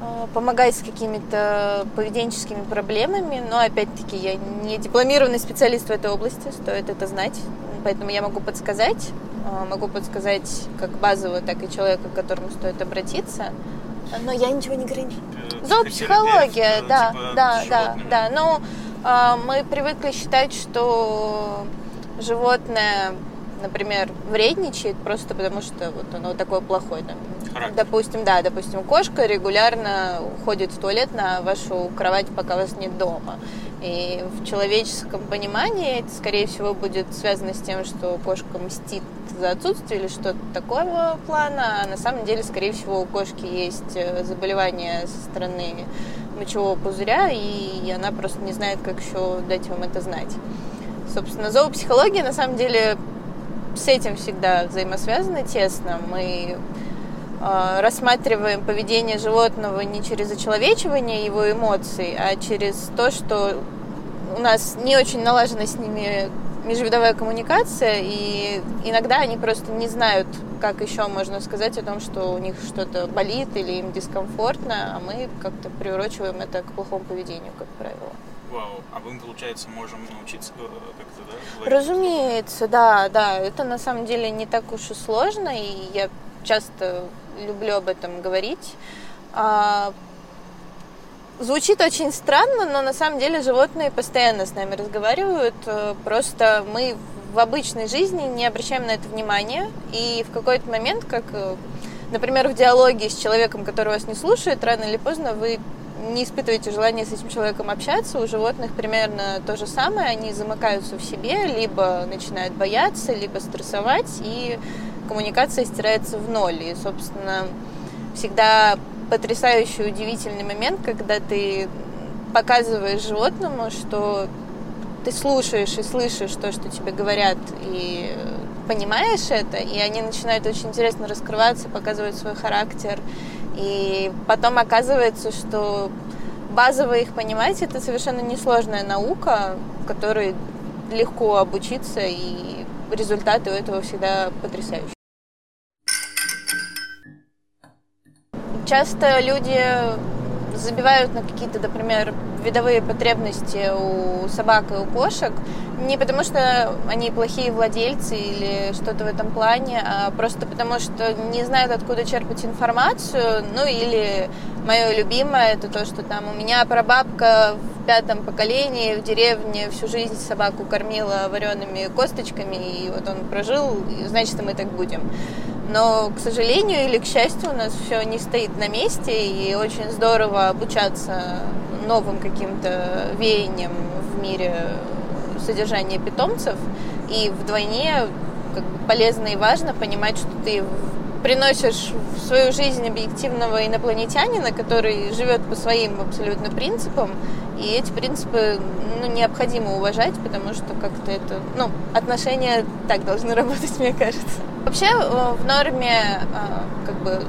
э, помогать с какими-то поведенческими проблемами, но опять-таки я не дипломированный специалист в этой области, стоит это знать, поэтому я могу подсказать, э, могу подсказать как базовую, так и человека, к которому стоит обратиться, но я ничего не гарантирую. Э, Зоопсихология, да, типа, да, да, да. А, мы привыкли считать, что животное, например, вредничает просто потому, что вот оно такое плохое. Там, Характер. допустим, да, допустим, кошка регулярно уходит в туалет на вашу кровать, пока вас нет дома. И в человеческом понимании это, скорее всего, будет связано с тем, что кошка мстит за отсутствие или что-то такого плана. А на самом деле, скорее всего, у кошки есть э, заболевание со стороны мочевого пузыря, и она просто не знает, как еще дать вам это знать. Собственно, зоопсихология на самом деле с этим всегда взаимосвязана тесно. Мы э, рассматриваем поведение животного не через очеловечивание его эмоций, а через то, что у нас не очень налажена с ними межвидовая коммуникация, и иногда они просто не знают, как еще можно сказать о том, что у них что-то болит или им дискомфортно, а мы как-то приурочиваем это к плохому поведению, как правило. Вау. А мы, получается, можем научиться э, как-то, да? говорить? Разумеется, да, да. Это на самом деле не так уж и сложно, и я часто люблю об этом говорить. А, Звучит очень странно, но на самом деле животные постоянно с нами разговаривают. Э, Просто мы в обычной жизни не обращаем на это внимания. И в какой-то момент, как, э, например, в диалоге с человеком, который вас не слушает, рано или поздно вы не испытываете желания с этим человеком общаться. У животных примерно то же самое. Они замыкаются в себе, либо начинают бояться, либо стрессовать, и коммуникация стирается в ноль. И, собственно, всегда потрясающий, удивительный момент, когда ты показываешь животному, что ты слушаешь и слышишь то, что тебе говорят, и понимаешь это, и они начинают очень интересно раскрываться, показывать свой характер И потом оказывается, что базово их понимать это совершенно несложная наука, которой легко обучиться, и результаты у этого всегда потрясающие. Часто люди забивают на какие-то, например, видовые потребности у собак и у кошек не потому, что они плохие владельцы или что-то в этом плане, а просто потому, что не знают, откуда черпать информацию. Ну или мое любимое, это то, что там у меня прабабка в пятом поколении в деревне всю жизнь собаку кормила вареными косточками, и вот он прожил, значит, мы так будем. Но, к сожалению или к счастью, у нас все не стоит на месте, и очень здорово обучаться новым каким-то веяниям в мире содержания питомцев. И вдвойне как бы, полезно и важно понимать, что ты приносишь в свою жизнь объективного инопланетянина, который живет по своим абсолютно принципам, и эти принципы ну, необходимо уважать, потому что как-то это, ну, отношения так должны [laughs] работать, мне кажется. Вообще э, в норме э, как бы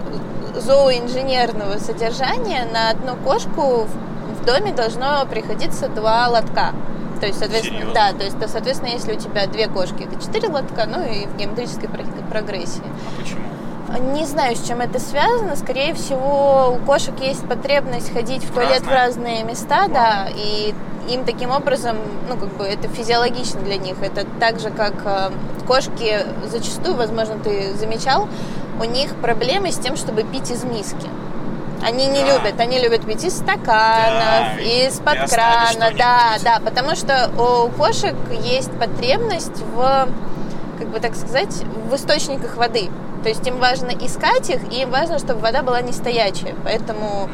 зооинженерного содержания на одну кошку в доме должно приходиться два лотка. То есть, соответственно, Серьезно? да, то есть, то, соответственно, если у тебя две кошки, это четыре лотка, ну и в геометрической про- прогрессии. А почему? Не знаю, с чем это связано. Скорее всего, у кошек есть потребность ходить в туалет в разные места, да, и им таким образом, ну, как бы это физиологично для них. Это так же, как э, кошки зачастую, возможно, ты замечал, у них проблемы с тем, чтобы пить из миски. Они не Да. любят, они любят пить из стаканов, Да, из-под крана, да, да, потому что у кошек есть потребность в, как бы так сказать, в источниках воды. То есть им важно искать их, и им важно, чтобы вода была не стоячая. Поэтому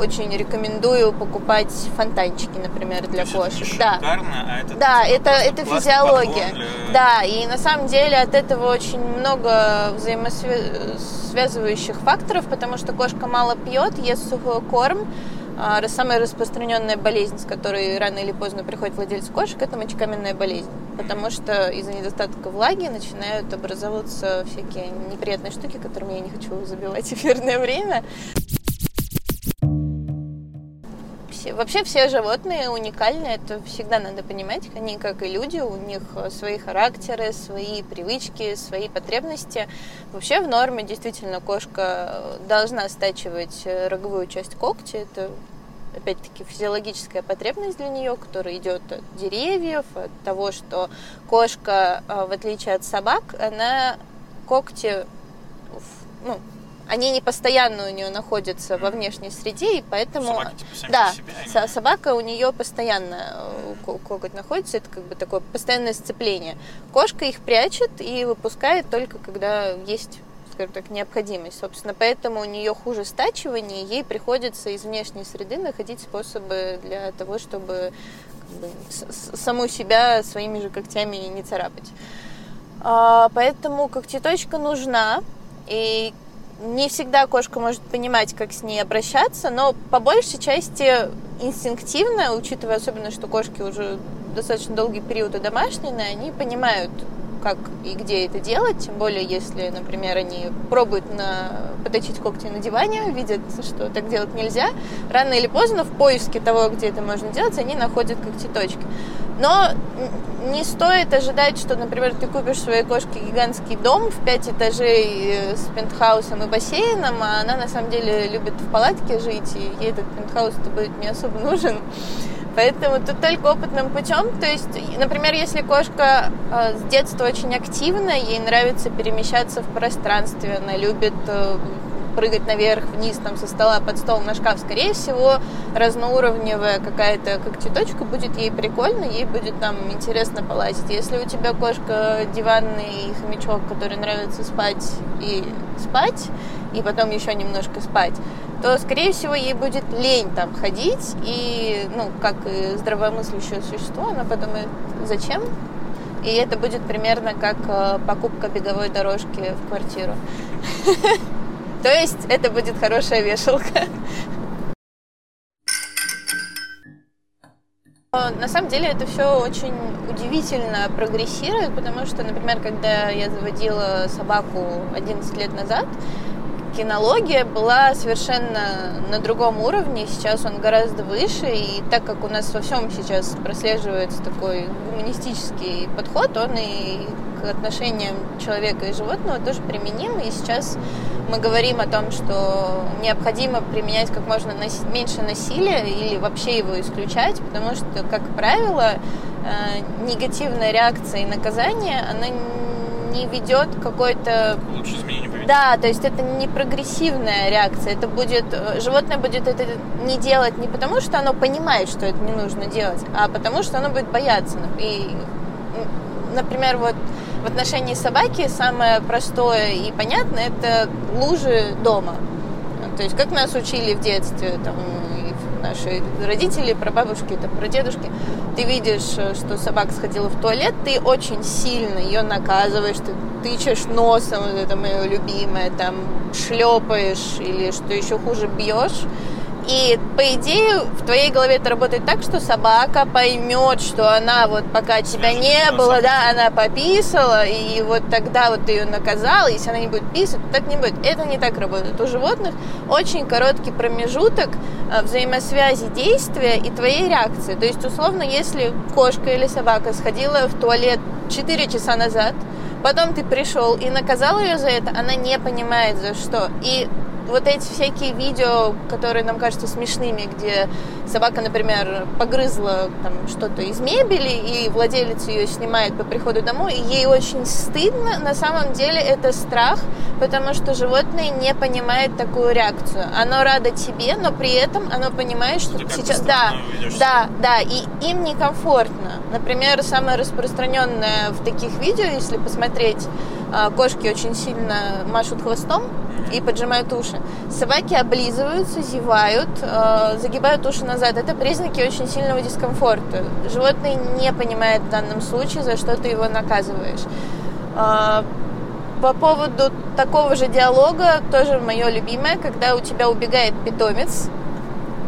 очень рекомендую покупать фонтанчики, например, для это кошек. не Да. шикарно, а это Да, типа это, это физиология. для- Да, и на самом деле от этого очень много взаимосвязывающих факторов, потому что кошка мало пьет, ест сухой корм. А, Самая распространенная болезнь, с которой рано или поздно приходит владелец кошек, это мочекаменная болезнь. Потому что из-за недостатка влаги начинают образовываться всякие неприятные штуки, которыми я не хочу забивать [laughs] эфирное время. Все- вообще все животные уникальны, это всегда надо понимать. Они, как и люди, у них свои характеры, свои привычки, свои потребности. Вообще в норме действительно кошка должна стачивать э, роговую часть когти. Это опять-таки физиологическая потребность для нее, которая идет от деревьев, от того, что кошка, э, в отличие от собак, она когти, ну, они не постоянно у нее находятся во внешней среде, и поэтому... Собаки, типа, да, собака у нее постоянно э, ко- коготь находится, это как бы такое постоянное сцепление. Кошка их прячет и выпускает только когда есть скажем так, необходимость. Собственно, поэтому у нее хуже стачивание, ей приходится из внешней среды находить способы для того, чтобы как бы, саму себя своими же когтями не царапать. А, Поэтому когтеточка нужна, и не всегда кошка может понимать, как с ней обращаться, но по большей части инстинктивно, учитывая особенно, что кошки уже достаточно долгий период домашние, они понимают, как и где это делать, тем более если, например, они пробуют на... поточить когти на диване, видят, что так делать нельзя, рано или поздно в поиске того, где это можно делать, они находят когтеточки. Но не стоит ожидать, что, например, ты купишь своей кошке гигантский дом в пять этажей э, с пентхаусом и бассейном, а она на самом деле любит в палатке жить, и ей этот пентхаус-то будет не особо нужен. Поэтому тут только опытным путем. То есть, например, если кошка э, с детства очень активна, ей нравится перемещаться в пространстве, она любит э, прыгать наверх, вниз, там, со стола под стол на шкаф, скорее всего, разноуровневая какая-то когтеточка будет ей прикольно, ей будет там интересно полазить. Если у тебя кошка диванный хомячок, который нравится спать и спать, и потом еще немножко спать, то, скорее всего, ей будет лень там ходить, и, ну, как и здравомыслящее существо, она подумает, зачем? И это будет примерно как э, покупка беговой дорожки в квартиру. [laughs] То есть это будет хорошая вешалка. На самом деле это все очень удивительно прогрессирует, потому что, например, когда я заводила собаку 11 лет назад, кинология была совершенно на другом уровне, сейчас он гораздо выше, и так как у нас во всем сейчас прослеживается такой гуманистический подход, он и к отношениям человека и животного тоже применим, и сейчас мы говорим о том, что необходимо применять как можно меньше насилия или вообще его исключать, потому что, как правило, э, негативная реакция и наказание, она не ведет какой-то Лучше изменение поведения. да, то есть это не прогрессивная реакция. Это будет э, животное будет это не делать не потому, что оно понимает, что это не нужно делать, а потому что оно будет бояться. И, например, вот в отношении собаки самое простое и понятное это лужи дома. То есть как нас учили в детстве, там, наши родители, прабабушки, там, прадедушки, ты видишь, э, что собака сходила в туалет, ты очень сильно ее наказываешь, ты тычешь носом, вот это мое любимое, там, шлепаешь или, что еще хуже, бьешь. И, по идее, в твоей голове это работает так, что собака поймет, что она вот пока тебя не было, да, она пописала, и вот тогда вот ты ее наказал, если она не будет писать, то так не будет. Это не так работает. У животных очень короткий промежуток э, взаимосвязи действия и твоей реакции. То есть, условно, если кошка или собака сходила в туалет 4 часа назад, потом ты пришел и наказал ее за это, она не понимает за что. И вот эти всякие видео, которые нам кажутся смешными, где собака, например, погрызла там что-то из мебели, и владелец ее снимает по приходу домой, и ей очень стыдно, на самом деле это страх, потому что животное не понимает такую реакцию. Оно радо тебе, но при этом оно понимает, что Ты как-то сейчас... Да, да, да, и им некомфортно. Например, самое распространенное в таких видео, если посмотреть, кошки очень сильно машут хвостом и поджимают уши. Собаки облизываются, зевают, э, загибают уши назад. Это признаки очень сильного дискомфорта. Животное не понимает в данном случае, за что ты его наказываешь. А, По поводу такого же диалога, тоже мое любимое, когда у тебя убегает питомец,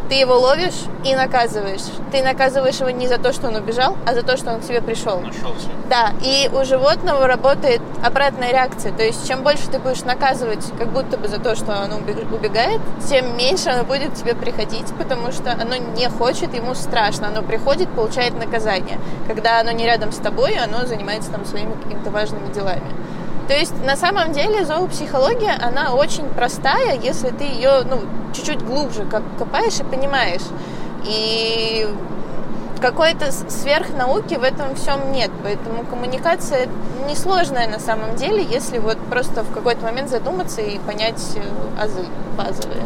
ты его ловишь и наказываешь. Ты наказываешь его не за то, что он убежал, а за то, что он к тебе пришел. Нашелся. Да, и у животного работает обратная реакция. То есть, чем больше ты будешь наказывать, как будто бы за то, что оно убег- убегает, тем меньше оно будет к тебе приходить, потому что оно не хочет, ему страшно. Оно приходит, получает наказание. Когда оно не рядом с тобой, оно занимается там своими какими-то важными делами. То есть, на самом деле, зоопсихология, она очень простая, если ты ее, ну, чуть-чуть глубже как копаешь и понимаешь. И какой-то сверхнауки в этом всем нет. Поэтому коммуникация несложная на самом деле, если вот просто в какой-то момент задуматься и понять э, азы базовые.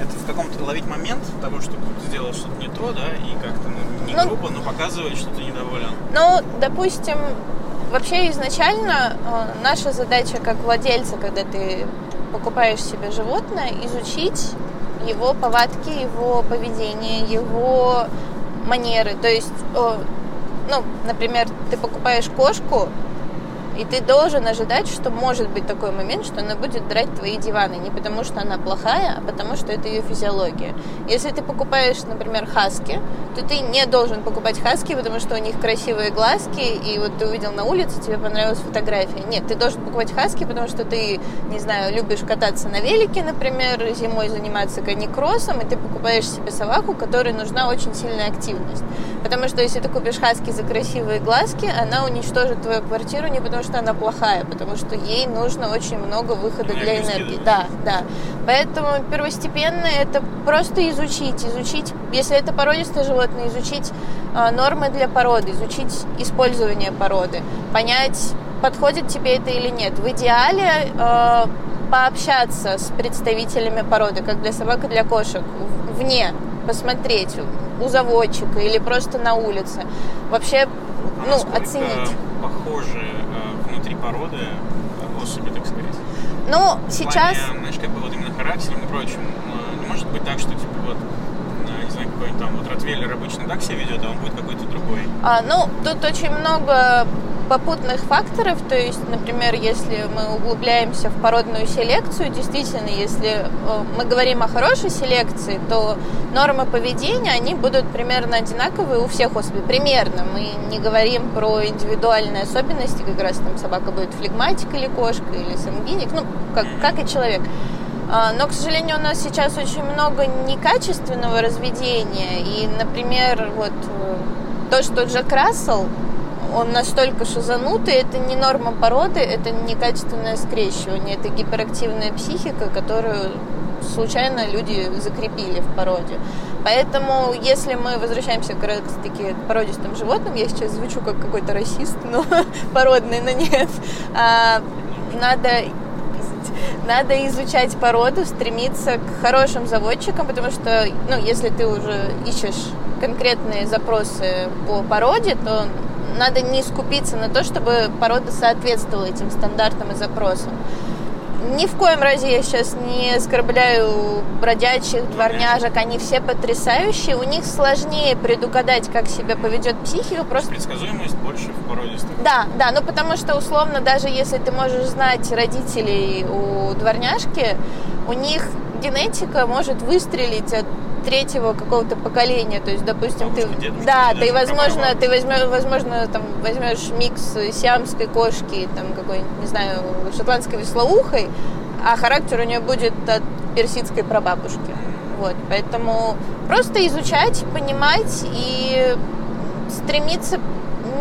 Это в каком-то ловить момент того, что ты сделал что-то не то, да, и как-то ну, не Ну, грубо, но показывать, что ты недоволен. Ну, допустим, вообще изначально э, наша задача как владельца, когда ты покупаешь себе животное, изучить его повадки, его поведение, его манеры. То есть, э, ну, например, ты покупаешь кошку, и ты должен ожидать, что может быть такой момент, что она будет драть твои диваны. Не потому, что она плохая, а потому, что это ее физиология. Если ты покупаешь, например, хаски, то ты не должен покупать хаски, потому что у них красивые глазки, и вот ты увидел на улице, тебе понравилась фотография. Нет, ты должен покупать хаски, потому что ты, не знаю, любишь кататься на велике, например, зимой заниматься каникроссом, и ты покупаешь себе собаку, которой нужна очень сильная активность. Потому что если ты купишь хаски за красивые глазки, она уничтожит твою квартиру не потому, что она плохая, потому что ей нужно очень много выхода для Энергии. Да, да. Поэтому первостепенно это просто изучить, изучить, если это породистое животное, изучить э, нормы для породы, изучить использование породы, понять, подходит тебе это или нет. В идеале э, пообщаться с представителями породы, как для собак и для кошек, вне, посмотреть у заводчика или просто на улице. Вообще, А ну, оценить. похожи э, внутри породы э, особи, так сказать? Ну, сейчас... плане, знаешь, как бы вот именно характером и прочим. э, Не может быть так, что типа вот, какой-нибудь там вот Ротвейлер обычно так себя ведет, а он будет какой-то другой. А, ну, тут очень много попутных факторов, то есть, например, если мы углубляемся в породную селекцию, действительно, если э, мы говорим о хорошей селекции, то нормы поведения, они будут примерно одинаковые у всех особей, примерно. Мы не говорим про индивидуальные особенности, как раз там собака будет флегматик или кошка, или сангвиник, ну, как, как и человек. А, Но, к сожалению, у нас сейчас очень много некачественного разведения. И, например, вот э, то, что Джек Рассел, он настолько шизанутый, это не норма породы, это некачественное скрещивание, это гиперактивная психика, которую случайно люди закрепили в породе. Поэтому, если мы возвращаемся как раз-таки к породистым животным, я сейчас звучу как какой-то расист, но [laughs] породный, но нет, а, надо надо изучать породу, стремиться к хорошим заводчикам, потому что, ну, если ты уже ищешь конкретные запросы по породе, то надо не скупиться на то, чтобы порода соответствовала этим стандартам и запросам. Ни в коем разе я сейчас не оскорбляю бродячих, дворняжек, они все потрясающие. У них сложнее предугадать, как себя поведет психика, просто Предсказуемость больше в породистых. да, да, ну потому что условно, даже если ты можешь знать родителей у дворняжки, у них генетика может выстрелить от третьего какого-то поколения. То есть, допустим, ты, Бабушка, дедушка, да, ты, возможно, ты возьмешь, возможно, там возьмешь микс сиамской кошки, там какой-нибудь, не знаю, шотландской веслоухой, а характер у нее будет от персидской прабабушки. Вот, поэтому просто изучать, понимать и стремиться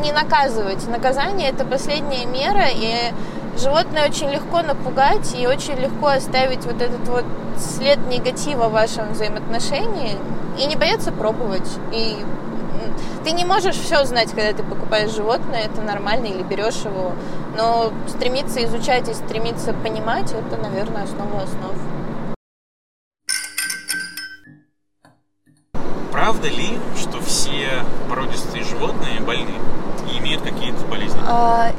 не наказывать. Наказание это последняя мера, и животное очень легко напугать и очень легко оставить вот этот вот след негатива в вашем взаимоотношении и не бояться пробовать. И ты не можешь все знать, когда ты покупаешь животное, это нормально, или берешь его, но стремиться изучать и стремиться понимать, это, наверное, основа основ. Правда ли, что все породистые животные больны и имеют какие-то болезни? А,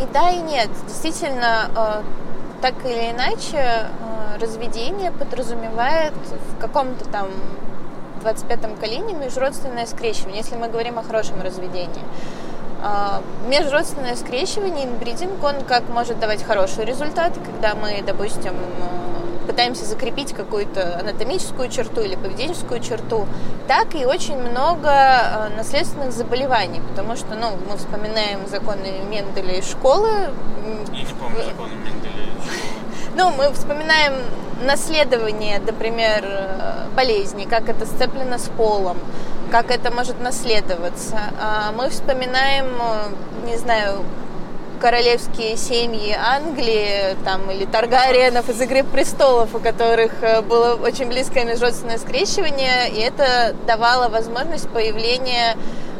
И да, и нет. Действительно, а, так или иначе, а, разведение подразумевает в каком-то там 25-м колене межродственное скрещивание, если мы говорим о хорошем разведении. А, Межродственное скрещивание, инбридинг, он как может давать хорошие результаты, когда мы, допустим, э, пытаемся закрепить какую-то анатомическую черту или поведенческую черту, так и очень много э, наследственных заболеваний, потому что, ну, мы вспоминаем законы Менделя из школы. Я не помню законы Менделя. и чего. [laughs] ну, мы вспоминаем наследование, например, э, болезней, как это сцеплено с полом, как это может наследоваться. А Мы вспоминаем, э, не знаю, королевские семьи Англии там, или Таргариенов из «Игры престолов», у которых э, было очень близкое межродственное скрещивание, и это давало возможность появления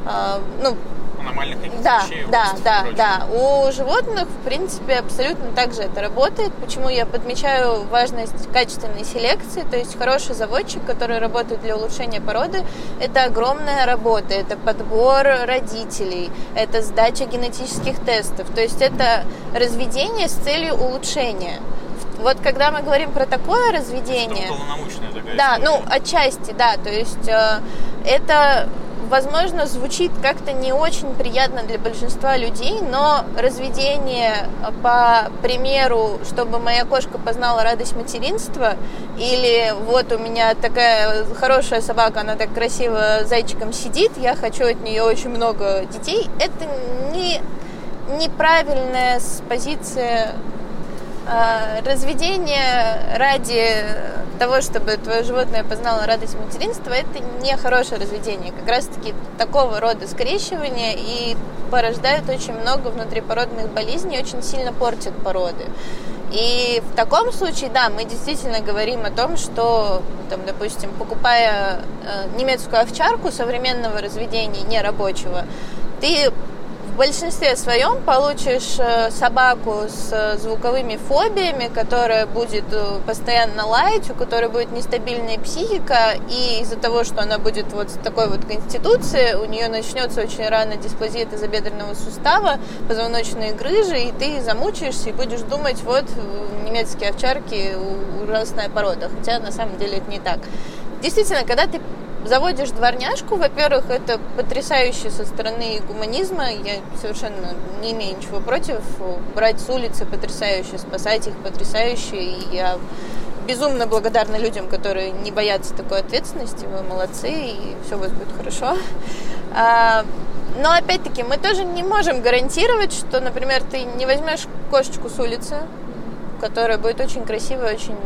э, ну, Аномальных каких-то да, вещей, да, да, да. У животных, в принципе, абсолютно так же это работает. Почему я подмечаю важность качественной селекции, то есть хороший заводчик, который работает для улучшения породы, это огромная работа, это подбор родителей, это сдача генетических тестов, то есть это разведение с целью улучшения. Вот когда мы говорим про такое разведение... Это такая Да, история. ну, отчасти, да. То есть э, это, возможно, звучит как-то не очень приятно для большинства людей, но разведение э, по примеру, чтобы моя кошка познала радость материнства, или вот у меня такая хорошая собака, она так красиво зайчиком сидит, я хочу от нее очень много детей, это не неправильная с позиции разведение ради того, чтобы твое животное познало радость материнства, это не хорошее разведение. Как раз-таки такого рода скрещивания и порождают очень много внутрипородных болезней, очень сильно портят породы. И в таком случае, да, мы действительно говорим о том, что, там, допустим, покупая э, немецкую овчарку современного разведения, не рабочего, ты большинстве своем получишь э, собаку с э, звуковыми фобиями, которая будет э, постоянно лаять, у которой будет нестабильная психика, и из-за того, что она будет вот с такой вот конституцией, у нее начнется очень рано дисплазия тазобедренного сустава, позвоночные грыжи, и ты замучаешься и будешь думать, вот немецкие овчарки ужасная порода, хотя на самом деле это не так. Действительно, когда ты заводишь дворняжку, во-первых, это потрясающе со стороны гуманизма, я совершенно не имею ничего против, брать с улицы потрясающе, спасать их потрясающе, и я безумно благодарна людям, которые не боятся такой ответственности, вы молодцы, и все у вас будет хорошо. А, Но опять-таки мы тоже не можем гарантировать, что, например, ты не возьмешь кошечку с улицы, которая будет очень красивая, очень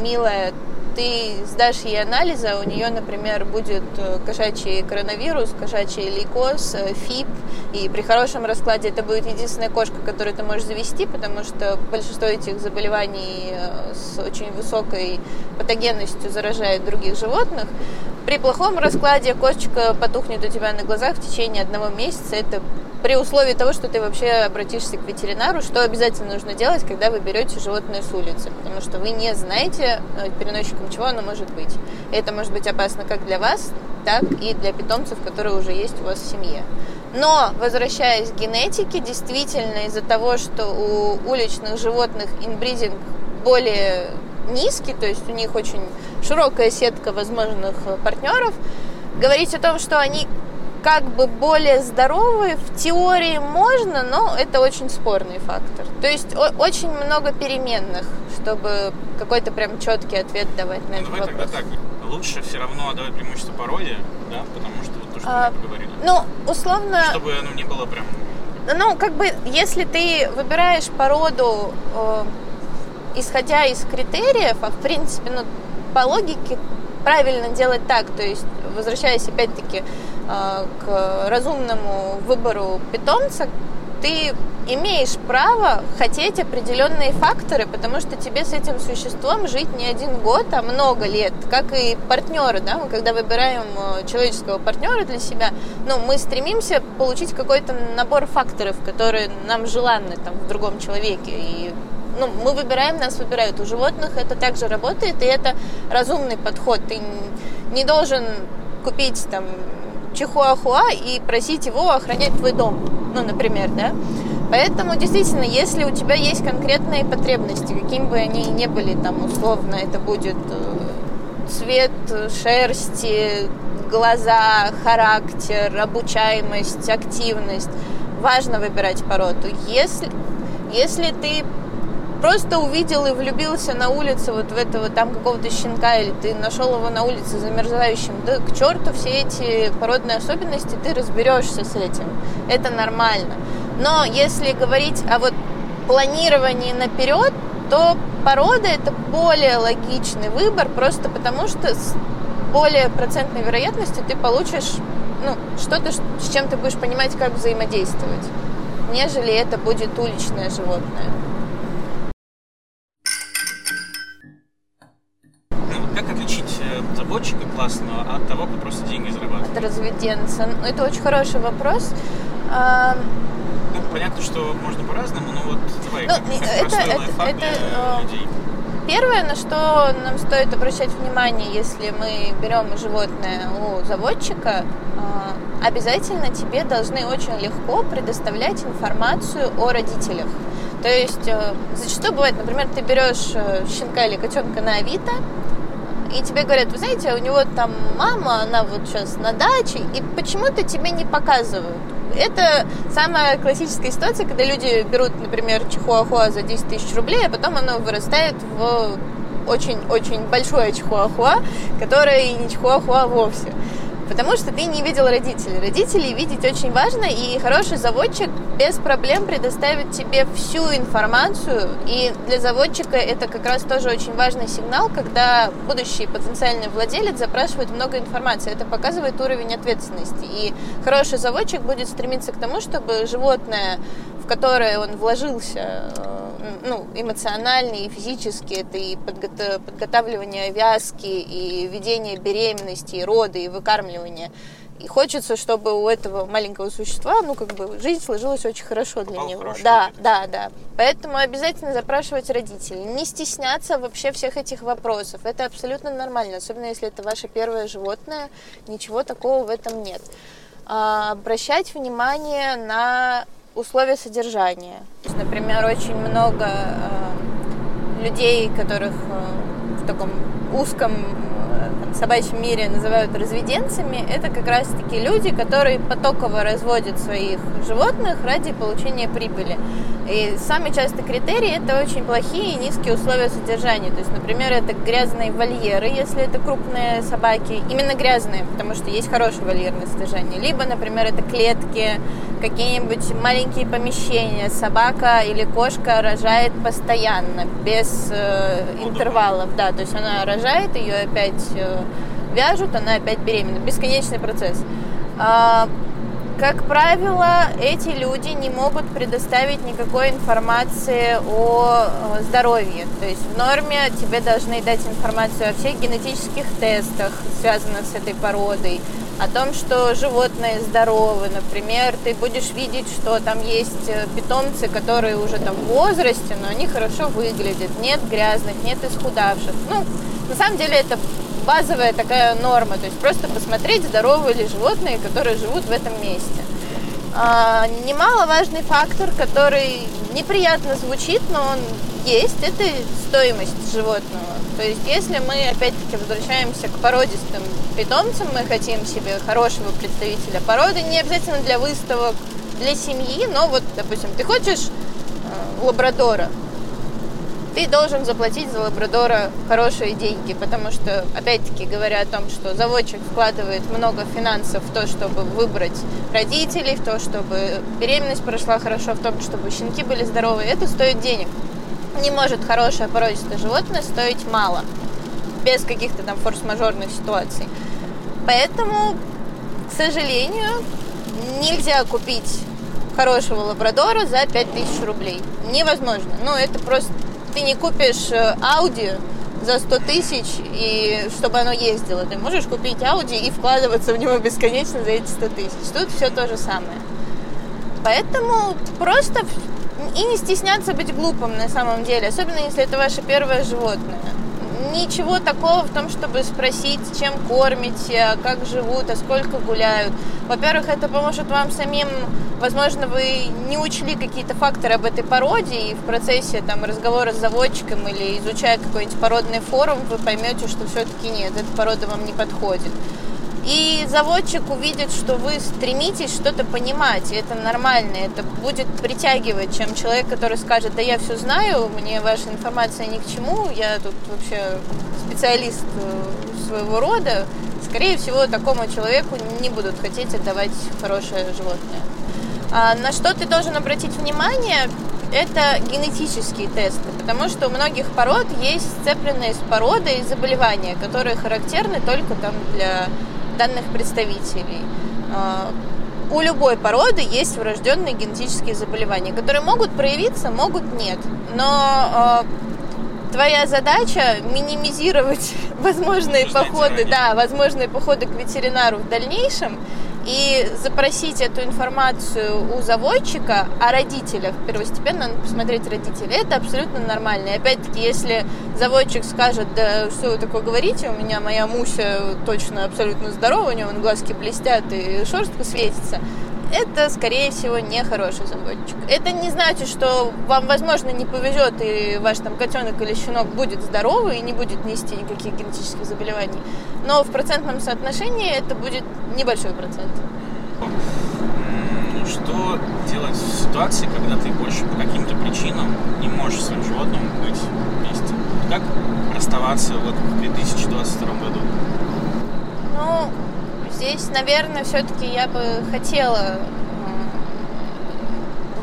милая, ты сдашь ей анализы, а у нее, например, будет э, кошачий коронавирус, кошачий лейкоз, э, ФИП, и при хорошем раскладе это будет единственная кошка, которую ты можешь завести, потому что большинство этих заболеваний э, с очень высокой патогенностью заражает других животных. При плохом раскладе кошечка потухнет у тебя на глазах в течение одного месяца. Это при условии того, что ты вообще обратишься к ветеринару, что обязательно нужно делать, когда вы берете животное с улицы, потому что вы не знаете э, переносчиком чего оно может быть. Это может быть опасно как для вас, так и для питомцев, которые уже есть у вас в семье. Но, возвращаясь к генетике, действительно из-за того, что у уличных животных инбридинг более низкий, то есть у них очень широкая сетка возможных партнеров, говорить о том, что они как бы более здоровые, в теории можно, но это очень спорный фактор. То есть о- очень много переменных, чтобы какой-то прям четкий ответ давать на Ну, этот давай вопрос. тогда так. Лучше все равно отдавать преимущество породе, да, потому что вот то, что А, мы поговорили. Ну, условно, Чтобы оно не было прям... ну, как бы, если ты выбираешь породу, э, исходя из критериев, а в принципе, ну, по логике правильно делать так, то есть, возвращаясь опять-таки э, к разумному выбору питомца, ты имеешь право хотеть определенные факторы, потому что тебе с этим существом жить не один год, а много лет, как и партнеры, да, мы когда выбираем э, человеческого партнера для себя, ну, мы стремимся получить какой-то набор факторов, которые нам желанны там в другом человеке, и ну, мы выбираем, нас выбирают. У животных это также работает, и это разумный подход. Ты не должен купить там чихуахуа и просить его охранять твой дом, ну, например, да. Поэтому, действительно, если у тебя есть конкретные потребности, какими бы они ни были, там, условно, это будет э, цвет шерсти, глаза, характер, обучаемость, активность, важно выбирать породу. Если, если ты просто увидел и влюбился на улице вот в этого там какого-то щенка, или ты нашел его на улице замерзающим, да к черту все эти породные особенности, ты разберешься с этим. Это нормально. Но если говорить о вот планировании наперед, то порода это более логичный выбор, просто потому что с более процентной вероятностью ты получишь ну, что-то, с чем ты будешь понимать, как взаимодействовать, нежели это будет уличное животное. От разведенца. Ну, Это очень хороший вопрос. Ну, понятно, что можно по-разному, но вот давай, Ну, как, как это- это- это, э, людей. Первое, на что нам стоит обращать внимание, если мы берем животное у заводчика, а, обязательно тебе должны очень легко предоставлять информацию о родителях. То есть э, зачастую бывает, например, ты берешь э, щенка или котенка на Авито, и тебе говорят, вы знаете, у него там мама, она вот сейчас на даче, и почему-то тебе не показывают. Это самая классическая ситуация, когда люди берут, например, чихуахуа за 10 тысяч рублей, а потом оно вырастает в очень-очень большое чихуахуа, которое и не чихуахуа вовсе. Потому что ты не видел родителей. Родителей видеть очень важно, и хороший заводчик без проблем предоставит тебе всю информацию. И для заводчика это как раз тоже очень важный сигнал, когда будущий потенциальный владелец запрашивает много информации. Это показывает уровень ответственности. И хороший заводчик будет стремиться к тому, чтобы животное, в которое он вложился, э, ну, эмоционально и физически, это и подготавливание вязки, и ведение беременности, и роды, и выкармливание. И хочется, чтобы у этого маленького существа, ну, как бы, жизнь сложилась очень хорошо для Попал него. Да, руки. да, да. Поэтому обязательно запрашивать родителей. Не стесняться вообще всех этих вопросов. Это абсолютно нормально, особенно если это ваше первое животное. Ничего такого в этом нет. А, обращать внимание на условия содержания. Например, очень много э, людей, которых э, в таком узком э, там, собачьем мире называют разведенцами, это как раз-таки люди, которые потоково разводят своих животных ради получения прибыли. И самый частый критерий – это очень плохие и низкие условия содержания. То есть, например, это грязные вольеры, если это крупные собаки. Именно грязные, потому что есть хорошее вольерное содержание. Либо, например, это клетки, какие-нибудь маленькие помещения. Собака или кошка рожает постоянно, без э, интервалов. Да, то есть она рожает, ее опять э, вяжут, она опять беременна. Бесконечный процесс. Как правило, эти люди не могут предоставить никакой информации о здоровье. То есть в норме тебе должны дать информацию о всех генетических тестах, связанных с этой породой, о том, что животные здоровы. Например, ты будешь видеть, что там есть э, питомцы, которые уже там в возрасте, но они хорошо выглядят, нет грязных, нет исхудавших. Ну, на самом деле это базовая такая норма, то есть просто посмотреть, здоровы ли животные, которые живут в этом месте. А, немаловажный фактор, который неприятно звучит, но он есть, это стоимость животного. То есть если мы опять-таки возвращаемся к породистым питомцам, мы хотим себе хорошего представителя породы, не обязательно для выставок, для семьи, но вот, допустим, ты хочешь э, лабрадора, ты должен заплатить за лабрадора хорошие деньги, потому что, опять-таки, говоря о том, что заводчик вкладывает много финансов в то, чтобы выбрать родителей, в то, чтобы беременность прошла хорошо, в том, чтобы щенки были здоровы, это стоит денег. Не может хорошее породистое животное стоить мало, без каких-то там форс-мажорных ситуаций. Поэтому, к сожалению, нельзя купить хорошего лабрадора за 5000 рублей. Невозможно. Ну, это просто ты не купишь э, Audi за 100 тысяч, и чтобы оно ездило. Ты можешь купить Audi и вкладываться в него бесконечно за эти 100 тысяч. Тут все то же самое. Поэтому просто и не стесняться быть глупым на самом деле, особенно если это ваше первое животное ничего такого в том, чтобы спросить, чем кормите, как живут, а сколько гуляют. Во-первых, это поможет вам самим, возможно, вы не учли какие-то факторы об этой породе, и в процессе там, разговора с заводчиком или изучая какой-нибудь породный форум, вы поймете, что все-таки нет, эта порода вам не подходит. И заводчик увидит, что вы стремитесь что-то понимать, и это нормально, это будет притягивать, чем человек, который скажет, да я все знаю, мне ваша информация ни к чему, я тут вообще специалист э, своего рода. Скорее всего, такому человеку не будут хотеть отдавать хорошее животное. А на что ты должен обратить внимание, это генетические тесты, потому что у многих пород есть сцепленные с породой заболевания, которые характерны только там для данных представителей. А, у любой породы есть врожденные генетические заболевания, которые могут проявиться, могут нет. Но а, твоя задача минимизировать [laughs] возможные походы, да, возможные походы к ветеринару в дальнейшем и запросить эту информацию у заводчика о родителях. Первостепенно надо посмотреть родителей. Это абсолютно нормально. И опять-таки, если заводчик скажет, да что вы такое говорите, у меня моя Муся точно абсолютно здорова, у нее вон глазки блестят и шерстка светится, это, скорее всего, не хороший заводчик. Это не значит, что вам, возможно, не повезет, и ваш там котенок или щенок будет здоровый и не будет нести никаких генетических заболеваний. Но в процентном соотношении это будет небольшой процент. Что делать в ситуации, когда ты больше по каким-то причинам не можешь с своим животным быть вместе? Как расставаться вот в 2022 году? Ну, Здесь, наверное, все-таки я бы хотела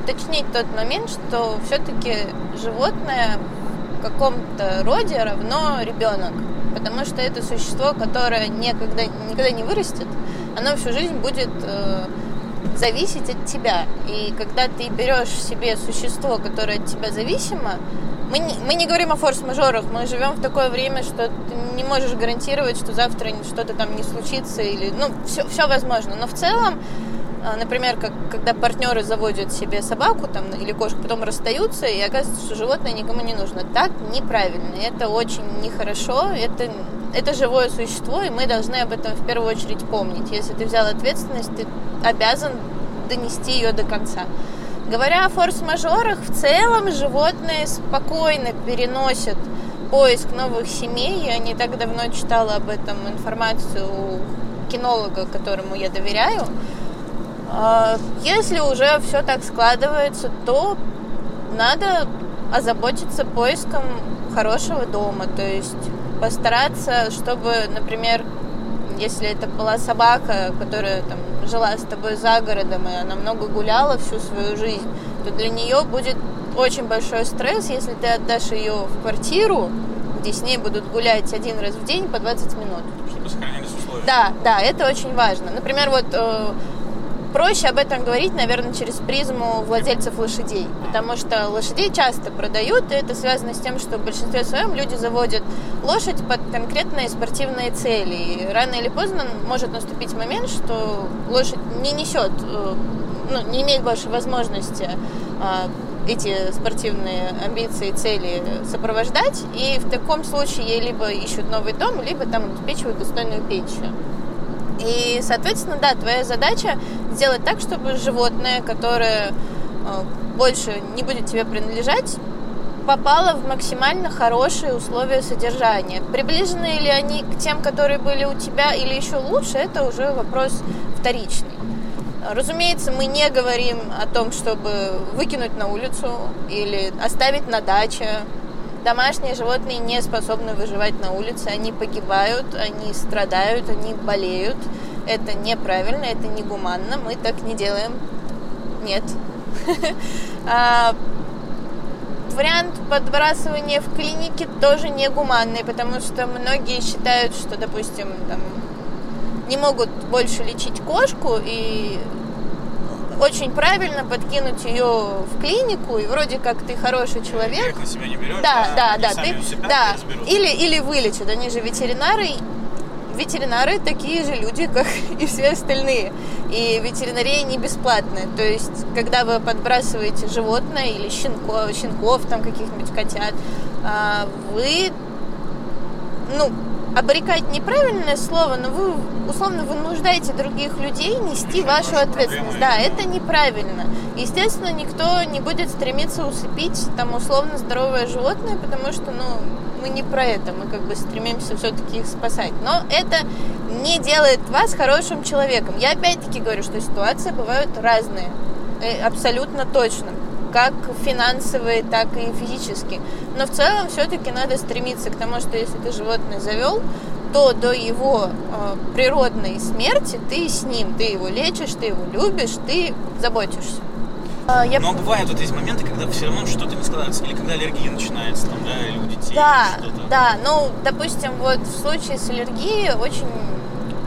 уточнить тот момент, что все-таки животное в каком-то роде равно ребенок. Потому что это существо, которое никогда, никогда не вырастет, оно всю жизнь будет э, зависеть от тебя. И когда ты берешь себе существо, которое от тебя зависимо, мы не, мы не говорим о форс-мажорах, мы живем в такое время, что ты не можешь гарантировать, что завтра что-то там не случится, или, ну, все, все возможно. Но в целом, а, например, как, когда партнеры заводят себе собаку там, или кошку, потом расстаются, и оказывается, что животное никому не нужно. Так неправильно, это очень нехорошо, это, это живое существо, и мы должны об этом в первую очередь помнить. Если ты взял ответственность, ты обязан донести ее до конца. Говоря о форс-мажорах, в целом животные спокойно переносят поиск новых семей. Я не так давно читала об этом информацию у кинолога, которому я доверяю. А, если уже все так складывается, то надо озаботиться поиском хорошего дома, то есть постараться, чтобы, например, если это была собака, которая там жила с тобой за городом, и она много гуляла всю свою жизнь, то для нее будет очень большой стресс, если ты отдашь ее в квартиру, где с ней будут гулять один раз в день по 20 минут. Чтобы сохранялись условия. Да, да, это очень важно. Например, вот э, проще об этом говорить, наверное, через призму владельцев лошадей, потому что лошадей часто продают, и это связано с тем, что в большинстве своем люди заводят лошадь под конкретные спортивные цели. И рано или поздно может наступить момент, что лошадь не несет, э, ну, не имеет больше возможности э, эти спортивные амбиции, цели сопровождать, и в таком случае ей либо ищут новый дом, либо там обеспечивают достойную пенсию. И, соответственно, да, твоя задача сделать так, чтобы животное, которое э, больше не будет тебе принадлежать, попало в максимально хорошие условия содержания. Приближены ли они к тем, которые были у тебя, или еще лучше, это уже вопрос вторичный. Разумеется, мы не говорим о том, чтобы выкинуть на улицу или оставить на даче. Домашние животные не способны выживать на улице, они погибают, они страдают, они болеют. Это неправильно, это негуманно, мы так не делаем. Нет. [laughs] А, вариант подбрасывания в клинике тоже негуманный, потому что многие считают, что, допустим, там, не могут больше лечить кошку и очень правильно подкинуть ее в клинику, и вроде как ты хороший человек. на себя не берешь, Да, да, да. сами Ты, да. Или, или вылечат. Они же ветеринары. Ветеринары такие же люди, [laughs] как и все остальные. И ветеринария не бесплатная. То есть, когда вы подбрасываете животное или щенков, щенков там каких-нибудь котят, а, вы, ну, обрекать неправильное слово, но вы условно вынуждаете других людей нести вашу ответственность. Да, это неправильно. Естественно, никто не будет стремиться усыпить там условно здоровое животное, потому что, ну, мы не про это, мы как бы стремимся все-таки их спасать. Но это не делает вас хорошим человеком. Я опять-таки говорю, что ситуации бывают разные. Э, Абсолютно точно. Как финансовые, так и физические. Но в целом все-таки надо стремиться к тому, что если ты животное завел, то до его э, природной смерти ты с ним, ты его лечишь, ты его любишь, ты заботишься. А, я Но бывают вот эти моменты, когда все равно что-то не складывается, или когда аллергия начинается, там, да, или у детей, Да, что-то. да. Ну, допустим, вот в случае с аллергией очень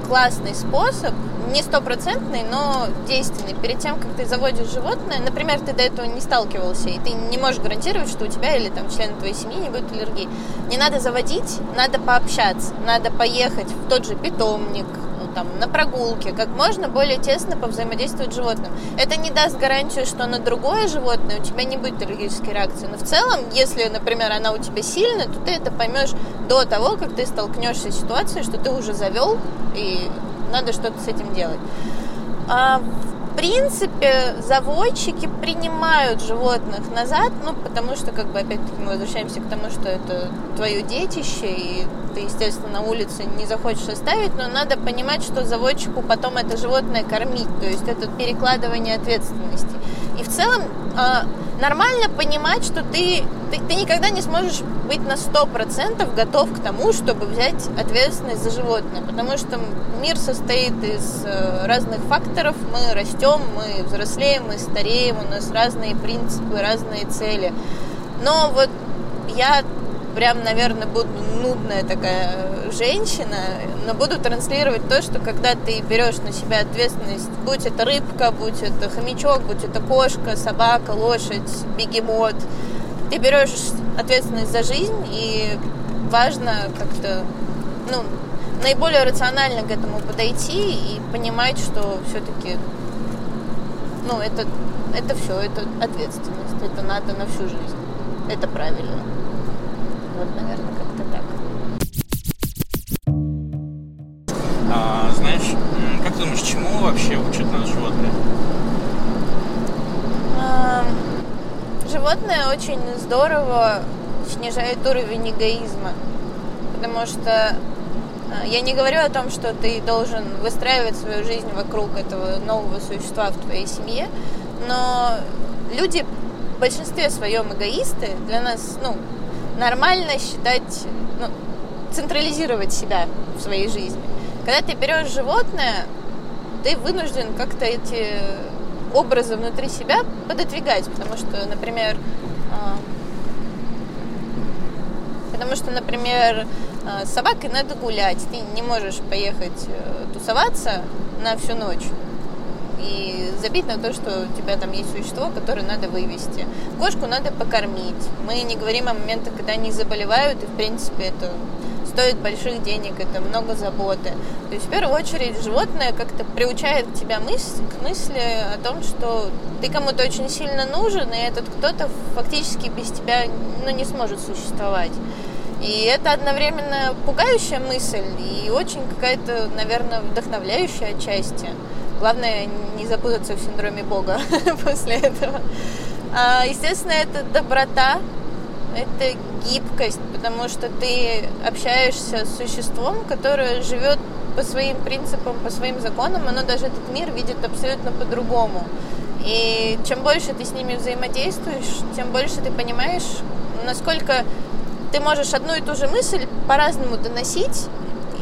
классный способ, не стопроцентный, но действенный. Перед тем, как ты заводишь животное, например, ты до этого не сталкивался, и ты не можешь гарантировать, что у тебя или там члены твоей семьи не будет аллергии. Не надо заводить, надо пообщаться, надо поехать в тот же питомник, ну, там, на прогулке, как можно более тесно повзаимодействовать с животным. Это не даст гарантию, что на другое животное у тебя не будет аллергической реакции. Но в целом, если, например, она у тебя сильная, то ты это поймешь до того, как ты столкнешься с ситуацией, что ты уже завел, и надо что-то с этим делать. А, в принципе, заводчики принимают животных назад, ну, потому что, как бы, опять-таки, мы возвращаемся к тому, что это твое детище, и ты, естественно, на улице не захочешь оставить, но надо понимать, что заводчику потом это животное кормить, то есть это перекладывание ответственности. И в целом а, нормально понимать, что ты, ты, ты никогда не сможешь быть на 100% готов к тому, чтобы взять ответственность за животное, потому что мир состоит из э, разных факторов, мы растем, мы взрослеем, мы стареем, у нас разные принципы, разные цели. Но вот я прям, наверное, буду нудная такая женщина, но буду транслировать то, что когда ты берешь на себя ответственность, будь это рыбка, будь это хомячок, будь это кошка, собака, лошадь, бегемот, ты берешь ответственность за жизнь, и важно как-то, ну, наиболее рационально к этому подойти и понимать, что все-таки, ну, это, это все, это ответственность, это надо на всю жизнь, это правильно. Вот, наверное, как-то так. А, знаешь, как ты думаешь, чему вообще учат нас животные? А, Животное очень здорово снижает уровень эгоизма, потому что а, я не говорю о том, что ты должен выстраивать свою жизнь вокруг этого нового существа в твоей семье, но люди большинстве своем эгоисты. Для нас, ну, нормально считать, ну, централизировать себя в своей жизни. Когда ты берешь животное, ты вынужден как-то эти образы внутри себя пододвигать, потому что, например, а, потому что, например, а, с собакой надо гулять, ты не можешь поехать э, тусоваться на всю ночь и забить на то, что у тебя там есть существо, которое надо вывести. Кошку надо покормить. Мы не говорим о моментах, когда они заболевают, и, в принципе, это стоит больших денег, это много заботы. То есть, в первую очередь, животное как-то приучает тебя мысль, к мысли о том, что ты кому-то очень сильно нужен, и этот кто-то фактически без тебя ну, не сможет существовать. И это одновременно пугающая мысль и очень какая-то, наверное, вдохновляющая отчасти. Главное не запутаться в синдроме Бога [laughs] после этого. А, естественно, это доброта, это гибкость, потому что ты общаешься с существом, которое живет по своим принципам, по своим законам, оно даже этот мир видит абсолютно по-другому. И чем больше ты с ними взаимодействуешь, тем больше ты понимаешь, насколько ты можешь одну и ту же мысль по-разному доносить,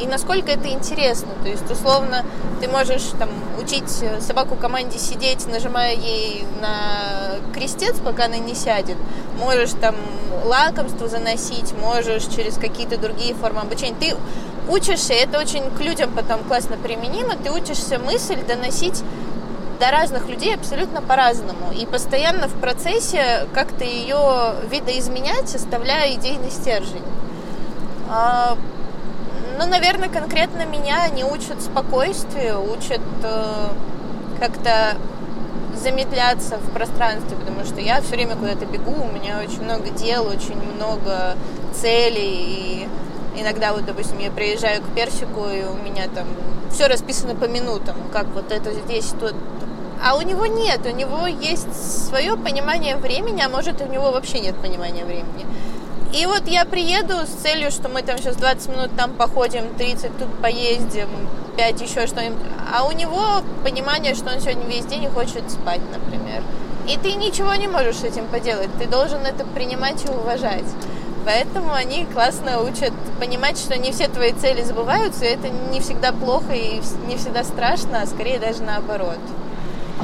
и насколько это интересно. То есть, условно, ты можешь там учить собаку команде сидеть, нажимая ей на крестец, пока она не сядет. Можешь там лакомство заносить, можешь через какие-то другие формы обучения. Ты учишься, это очень к людям потом классно применимо, ты учишься мысль доносить до разных людей абсолютно по-разному. И постоянно в процессе как-то ее видоизменять, оставляя идейный стержень. Ну, наверное, конкретно меня они учат спокойствию, учат э, как-то замедляться в пространстве, потому что я все время куда-то бегу, у меня очень много дел, очень много целей, и иногда вот, допустим, я приезжаю к Персику, и у меня там все расписано по минутам, как вот это здесь, тут. А у него нет, у него есть свое понимание времени, а может, у него вообще нет понимания времени. И вот я приеду с целью, что мы там сейчас 20 минут там походим, 30 тут поездим, 5 еще что-нибудь. А у него понимание, что он сегодня весь день хочет спать, например. И ты ничего не можешь с этим поделать. Ты должен это принимать и уважать. Поэтому они классно учат понимать, что не все твои цели забываются, и это не всегда плохо и не всегда страшно, а скорее даже наоборот.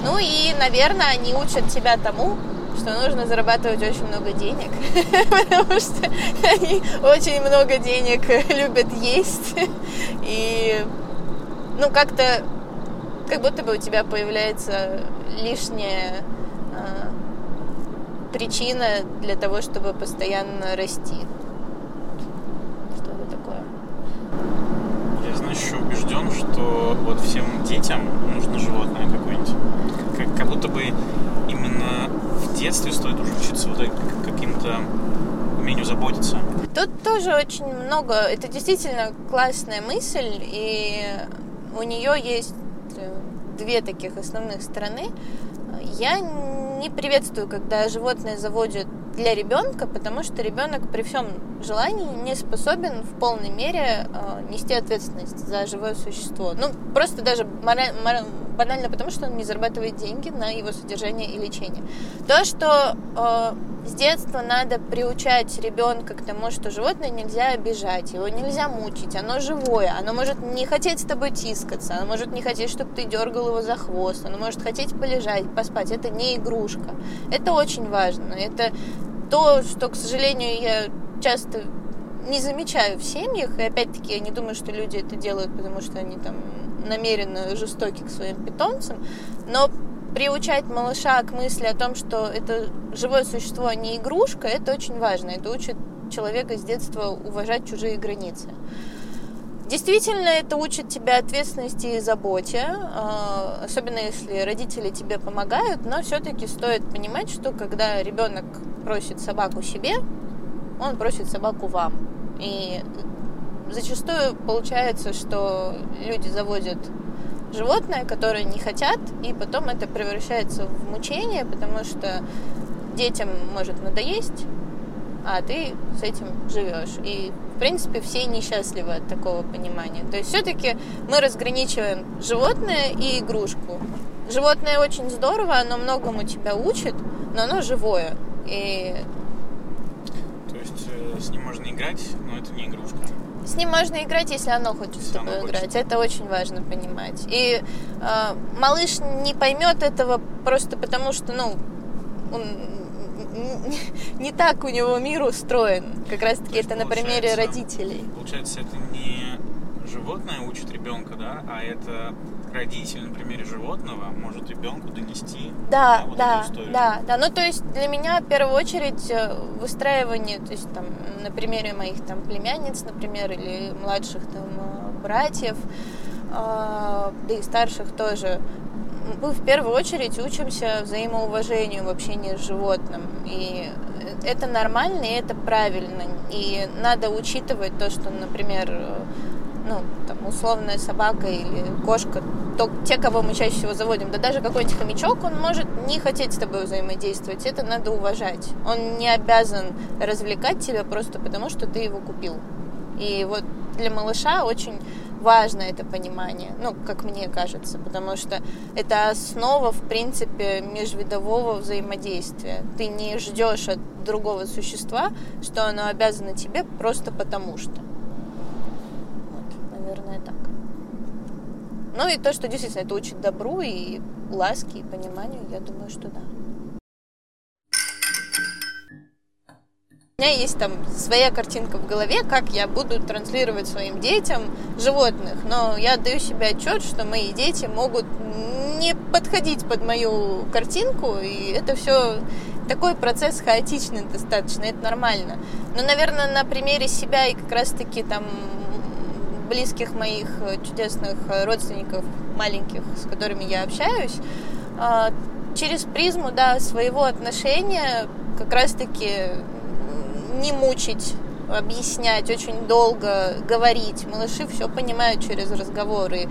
Ну и, наверное, они учат тебя тому, что нужно зарабатывать очень много денег, [laughs] потому что они очень много денег [laughs] любят есть. И, ну, как-то, как будто бы у тебя появляется лишняя э, причина для того, чтобы постоянно расти. Что это такое? Я, еще убежден, что вот всем детям нужно животное какое-нибудь. Как, как будто бы именно детстве стоит уже учиться вот каким-то умению заботиться. Тут тоже очень много, это действительно классная мысль, и у нее есть э, две таких основных стороны. Я не приветствую, когда животное заводят для ребенка, потому что ребенок при всем желании не способен в полной мере э, нести ответственность за живое существо. Ну, просто даже мораль, мораль, банально потому, что он не зарабатывает деньги на его содержание и лечение. То, что э, с детства надо приучать ребенка к тому, что животное нельзя обижать, его нельзя мучить, оно живое, оно может не хотеть с тобой тискаться, оно может не хотеть, чтобы ты дергал его за хвост, оно может хотеть полежать, поспать. Это не игрушка. Это очень важно. Это то, что, к сожалению, я часто не замечаю в семьях, и опять-таки я не думаю, что люди это делают, потому что они там намеренно жестоки к своим питомцам, но приучать малыша к мысли о том, что это живое существо, а не игрушка, это очень важно. Это учит человека с детства уважать чужие границы. Действительно, это учит тебя ответственности и заботе, а, особенно если родители тебе помогают, но все-таки стоит понимать, что когда ребенок просит собаку себе, он просит собаку вам. И зачастую получается, что люди заводят животное, которое не хотят, и потом это превращается в мучение, потому что детям может надоесть, а ты с этим живешь. И, в принципе, все несчастливы от такого понимания. То есть все-таки мы разграничиваем животное и игрушку. Животное очень здорово, оно многому тебя учит, но оно живое. И То есть э, с ним можно играть, но это не игрушка. С ним можно играть, если оно хочет с Если оно тобой хочет. играть. Это очень важно понимать. И э, малыш не поймет этого просто потому, что, ну, он [laughs] не так у него мир устроен. Как раз-таки То есть, это на примере родителей. Получается, это не животное учит ребенка, да, а это родитель на примере животного может ребенку донести Да, вот да, эту историю. да, да. Ну, то есть для меня в первую очередь э, выстраивание, то есть там на примере моих там племянниц, например, или младших там э, братьев, э, да и старших тоже, мы в первую очередь учимся взаимоуважению в общении с животным. И это нормально, и это правильно. И надо учитывать то, что, например, ну, там, условная собака или кошка, то те, кого мы чаще всего заводим, да даже какой-нибудь хомячок, он может не хотеть с тобой взаимодействовать, это надо уважать. Он не обязан развлекать тебя просто потому, что ты его купил. И вот для малыша очень важно это понимание, ну, как мне кажется, потому что это основа, в принципе, межвидового взаимодействия. Ты не ждешь от другого существа, что оно обязано тебе просто потому что. Наверное, так. Ну и то, что действительно это учит добру и ласке, и пониманию, я думаю, что да. У меня есть там своя картинка в голове, как я буду транслировать своим детям животных, но я даю себе отчет, что мои дети могут не подходить под мою картинку, и это все такой процесс хаотичный достаточно, это нормально. Но, наверное, на примере себя и как раз-таки там близких моих э, чудесных э, родственников маленьких, с которыми я общаюсь, а, через призму, да, своего отношения как раз-таки не мучить, объяснять, очень долго говорить. Малыши все понимают через разговоры.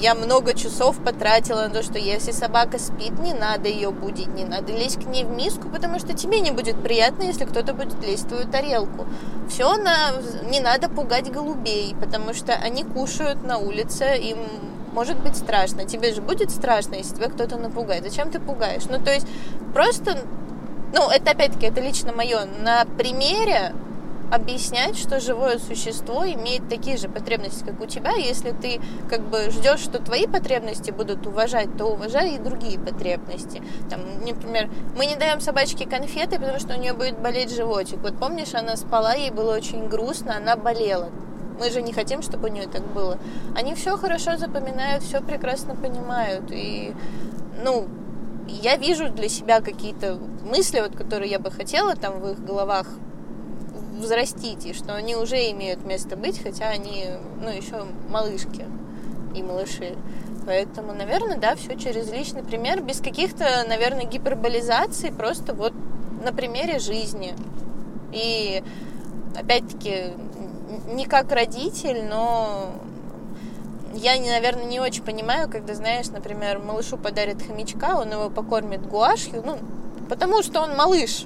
Я много часов потратила на то, что если собака спит, не надо ее будить, не надо лезть к ней в миску, потому что тебе не будет приятно, если кто-то будет лезть в твою тарелку. Все на... не надо пугать голубей, потому что они кушают на улице, им может быть страшно. Тебе же будет страшно, если тебя кто-то напугает. Зачем ты пугаешь? Ну, то есть просто ну, это опять-таки, это лично мое, на примере объяснять, что живое существо имеет такие же потребности, как у тебя. Если ты как бы ждешь, что твои потребности будут уважать, то уважай и другие потребности. Там, например, мы не даем собачке конфеты, потому что у нее будет болеть животик. Вот помнишь, она спала, ей было очень грустно, она болела. Мы же не хотим, чтобы у нее так было. Они все хорошо запоминают, все прекрасно понимают. И, ну, я вижу для себя какие-то мысли, вот, которые я бы хотела там в их головах взрастить, и что они уже имеют место быть, хотя они, ну, еще малышки и малыши. Поэтому, наверное, да, все через личный пример, без каких-то, наверное, гиперболизаций, просто вот на примере жизни. И, опять-таки, не как родитель, но я, наверное, не очень понимаю, когда, знаешь, например, малышу подарят хомячка, он его покормит гуашью, ну, потому что он малыш.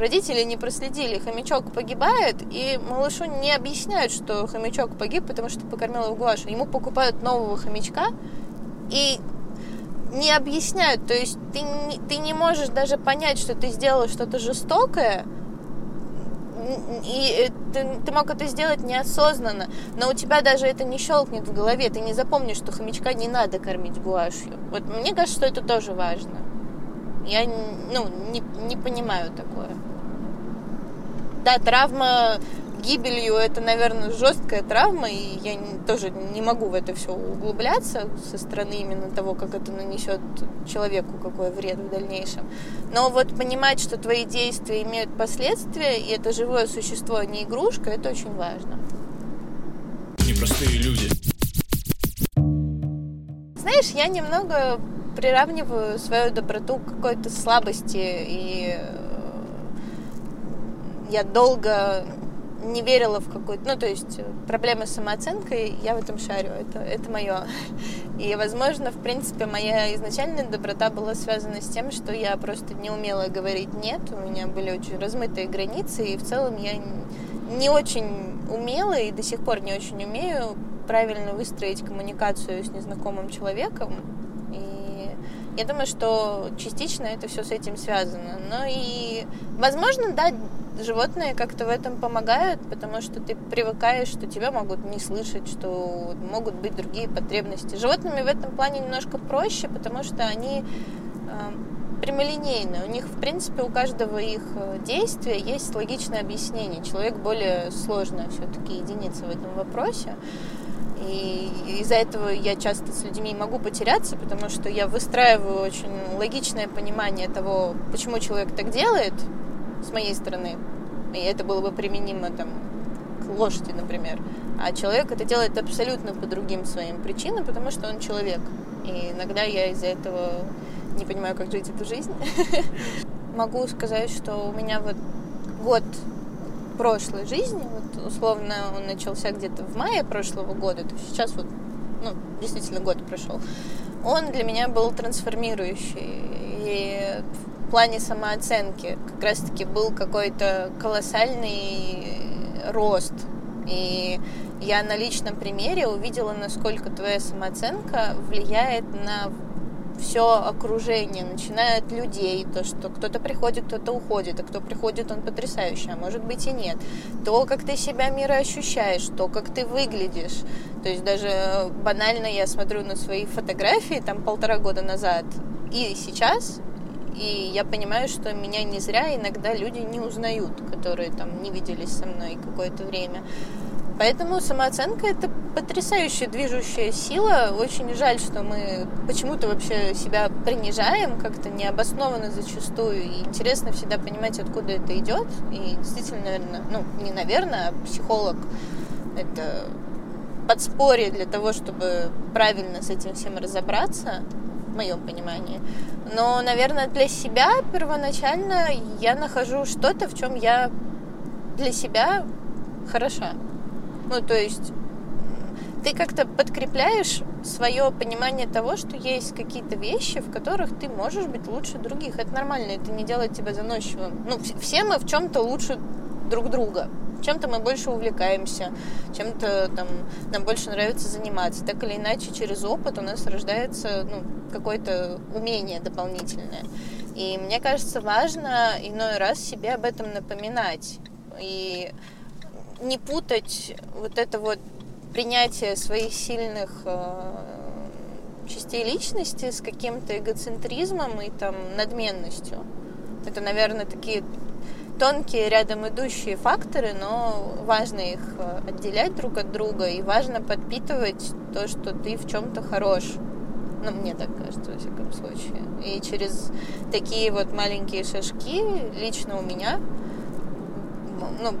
Родители не проследили, хомячок погибает, и малышу не объясняют, что хомячок погиб, потому что покормил его гуашью. Ему покупают нового хомячка и не объясняют. То есть ты ты не можешь даже понять, что ты сделал что-то жестокое, и ты, ты мог это сделать неосознанно, но у тебя даже это не щелкнет в голове, ты не запомнишь, что хомячка не надо кормить гуашью. Вот мне кажется, что это тоже важно. Я ну, не, не понимаю такое. Да, травма гибелью это, наверное, жесткая травма, и я не, тоже не могу в это все углубляться со стороны именно того, как это нанесет человеку какой вред в дальнейшем. Но вот понимать, что твои действия имеют последствия, и это живое существо, а не игрушка, это очень важно. Непростые люди. Знаешь, я немного приравниваю свою доброту к какой-то слабости, и я долго не верила в какую-то... Ну, то есть проблемы с самооценкой, я в этом шарю, это, это мое. И, возможно, в принципе, моя изначальная доброта была связана с тем, что я просто не умела говорить «нет», у меня были очень размытые границы, и в целом я не очень умела и до сих пор не очень умею правильно выстроить коммуникацию с незнакомым человеком. И Я думаю, что частично это все с этим связано. Но и, возможно, да, животные как-то в этом помогают, потому что ты привыкаешь, что тебя могут не слышать, что могут быть другие потребности. Животными в этом плане немножко проще, потому что они э, прямолинейны. У них, в принципе, у каждого их э, действия есть логичное объяснение. Человек более сложная все-таки единица в этом вопросе. И из-за этого я часто с людьми могу потеряться, потому что я выстраиваю очень логичное понимание того, почему человек так делает, с моей стороны. И это было бы применимо там, к лошади, например. А человек это делает абсолютно по другим своим причинам, потому что он человек. И иногда я из-за этого не понимаю, как жить эту жизнь. [laughs] Могу сказать, что у меня вот год прошлой жизни, вот условно он начался где-то в мае прошлого года, то сейчас вот, ну, действительно год прошел, он для меня был трансформирующий. И плане самооценки как раз-таки был какой-то колоссальный рост. И я на личном примере увидела, насколько твоя самооценка влияет на все окружение, начиная от людей, то, что кто-то приходит, кто-то уходит, а кто приходит, он потрясающий, а может быть и нет. То, как ты себя мира ощущаешь, то, как ты выглядишь. То есть даже банально я смотрю на свои фотографии там полтора года назад и сейчас, и я понимаю, что меня не зря иногда люди не узнают, которые там не виделись со мной какое-то время. Поэтому самооценка это потрясающая движущая сила. Очень жаль, что мы почему-то вообще себя принижаем как-то необоснованно зачастую. И интересно всегда понимать, откуда это идет. И действительно, наверное, ну, не наверное, а психолог это подспорье для того, чтобы правильно с этим всем разобраться, моем понимании. Но, наверное, для себя первоначально я нахожу что-то, в чем я для себя хороша. Ну, то есть ты как-то подкрепляешь свое понимание того, что есть какие-то вещи, в которых ты можешь быть лучше других. Это нормально, это не делает тебя заносчивым. Ну, все мы в чем-то лучше друг друга. Чем-то мы больше увлекаемся, чем-то там нам больше нравится заниматься. Так или иначе, через опыт у нас рождается ну, какое-то умение дополнительное. И мне кажется, важно иной раз себе об этом напоминать. И не путать вот это вот принятие своих сильных э, частей личности с каким-то эгоцентризмом и там надменностью. Это, наверное, такие тонкие рядом идущие факторы, но важно их э, отделять друг от друга и важно подпитывать то, что ты в чем-то хорош. Ну, мне так кажется, во всяком случае. И через такие вот маленькие шажки лично у меня ну,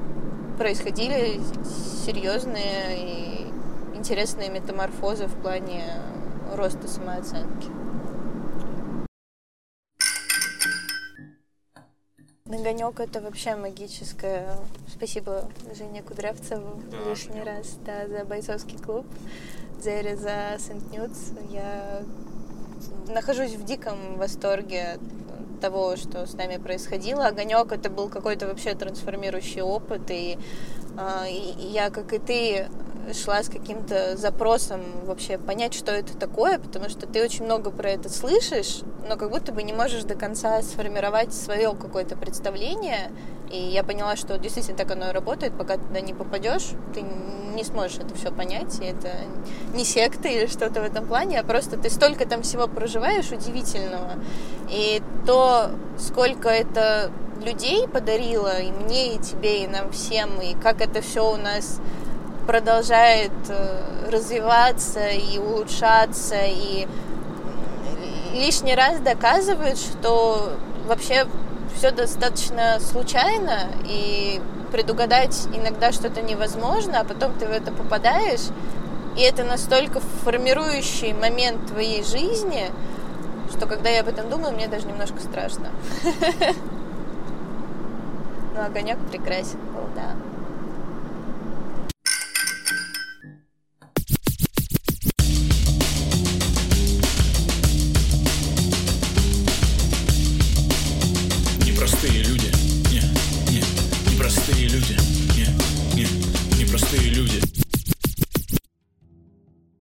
происходили серьезные и интересные метаморфозы в плане роста самооценки. Огонек это вообще магическое. Спасибо Жене Кудрявцеву да, лишний раз да, за бойцовский клуб, Зере за Сент-Нютс. Я нахожусь в диком восторге от того, что с нами происходило. Огонек это был какой-то вообще трансформирующий опыт, и, э, и я, как и ты, шла с каким-то запросом вообще понять, что это такое, потому что ты очень много про это слышишь, но как будто бы не можешь до конца сформировать свое какое-то представление. И я поняла, что действительно так оно и работает, пока ты туда не попадешь, ты не сможешь это все понять. И это не секта или что-то в этом плане, а просто ты столько там всего проживаешь удивительного. И то, сколько это людей подарило и мне, и тебе, и нам всем, и как это все у нас продолжает э, развиваться и улучшаться, и лишний раз доказывает, что вообще все достаточно случайно, и предугадать иногда что-то невозможно, а потом ты в это попадаешь, и это настолько формирующий момент твоей жизни, что когда я об этом думаю, мне даже немножко страшно. [laughs] Но огонек прекрасен был, да.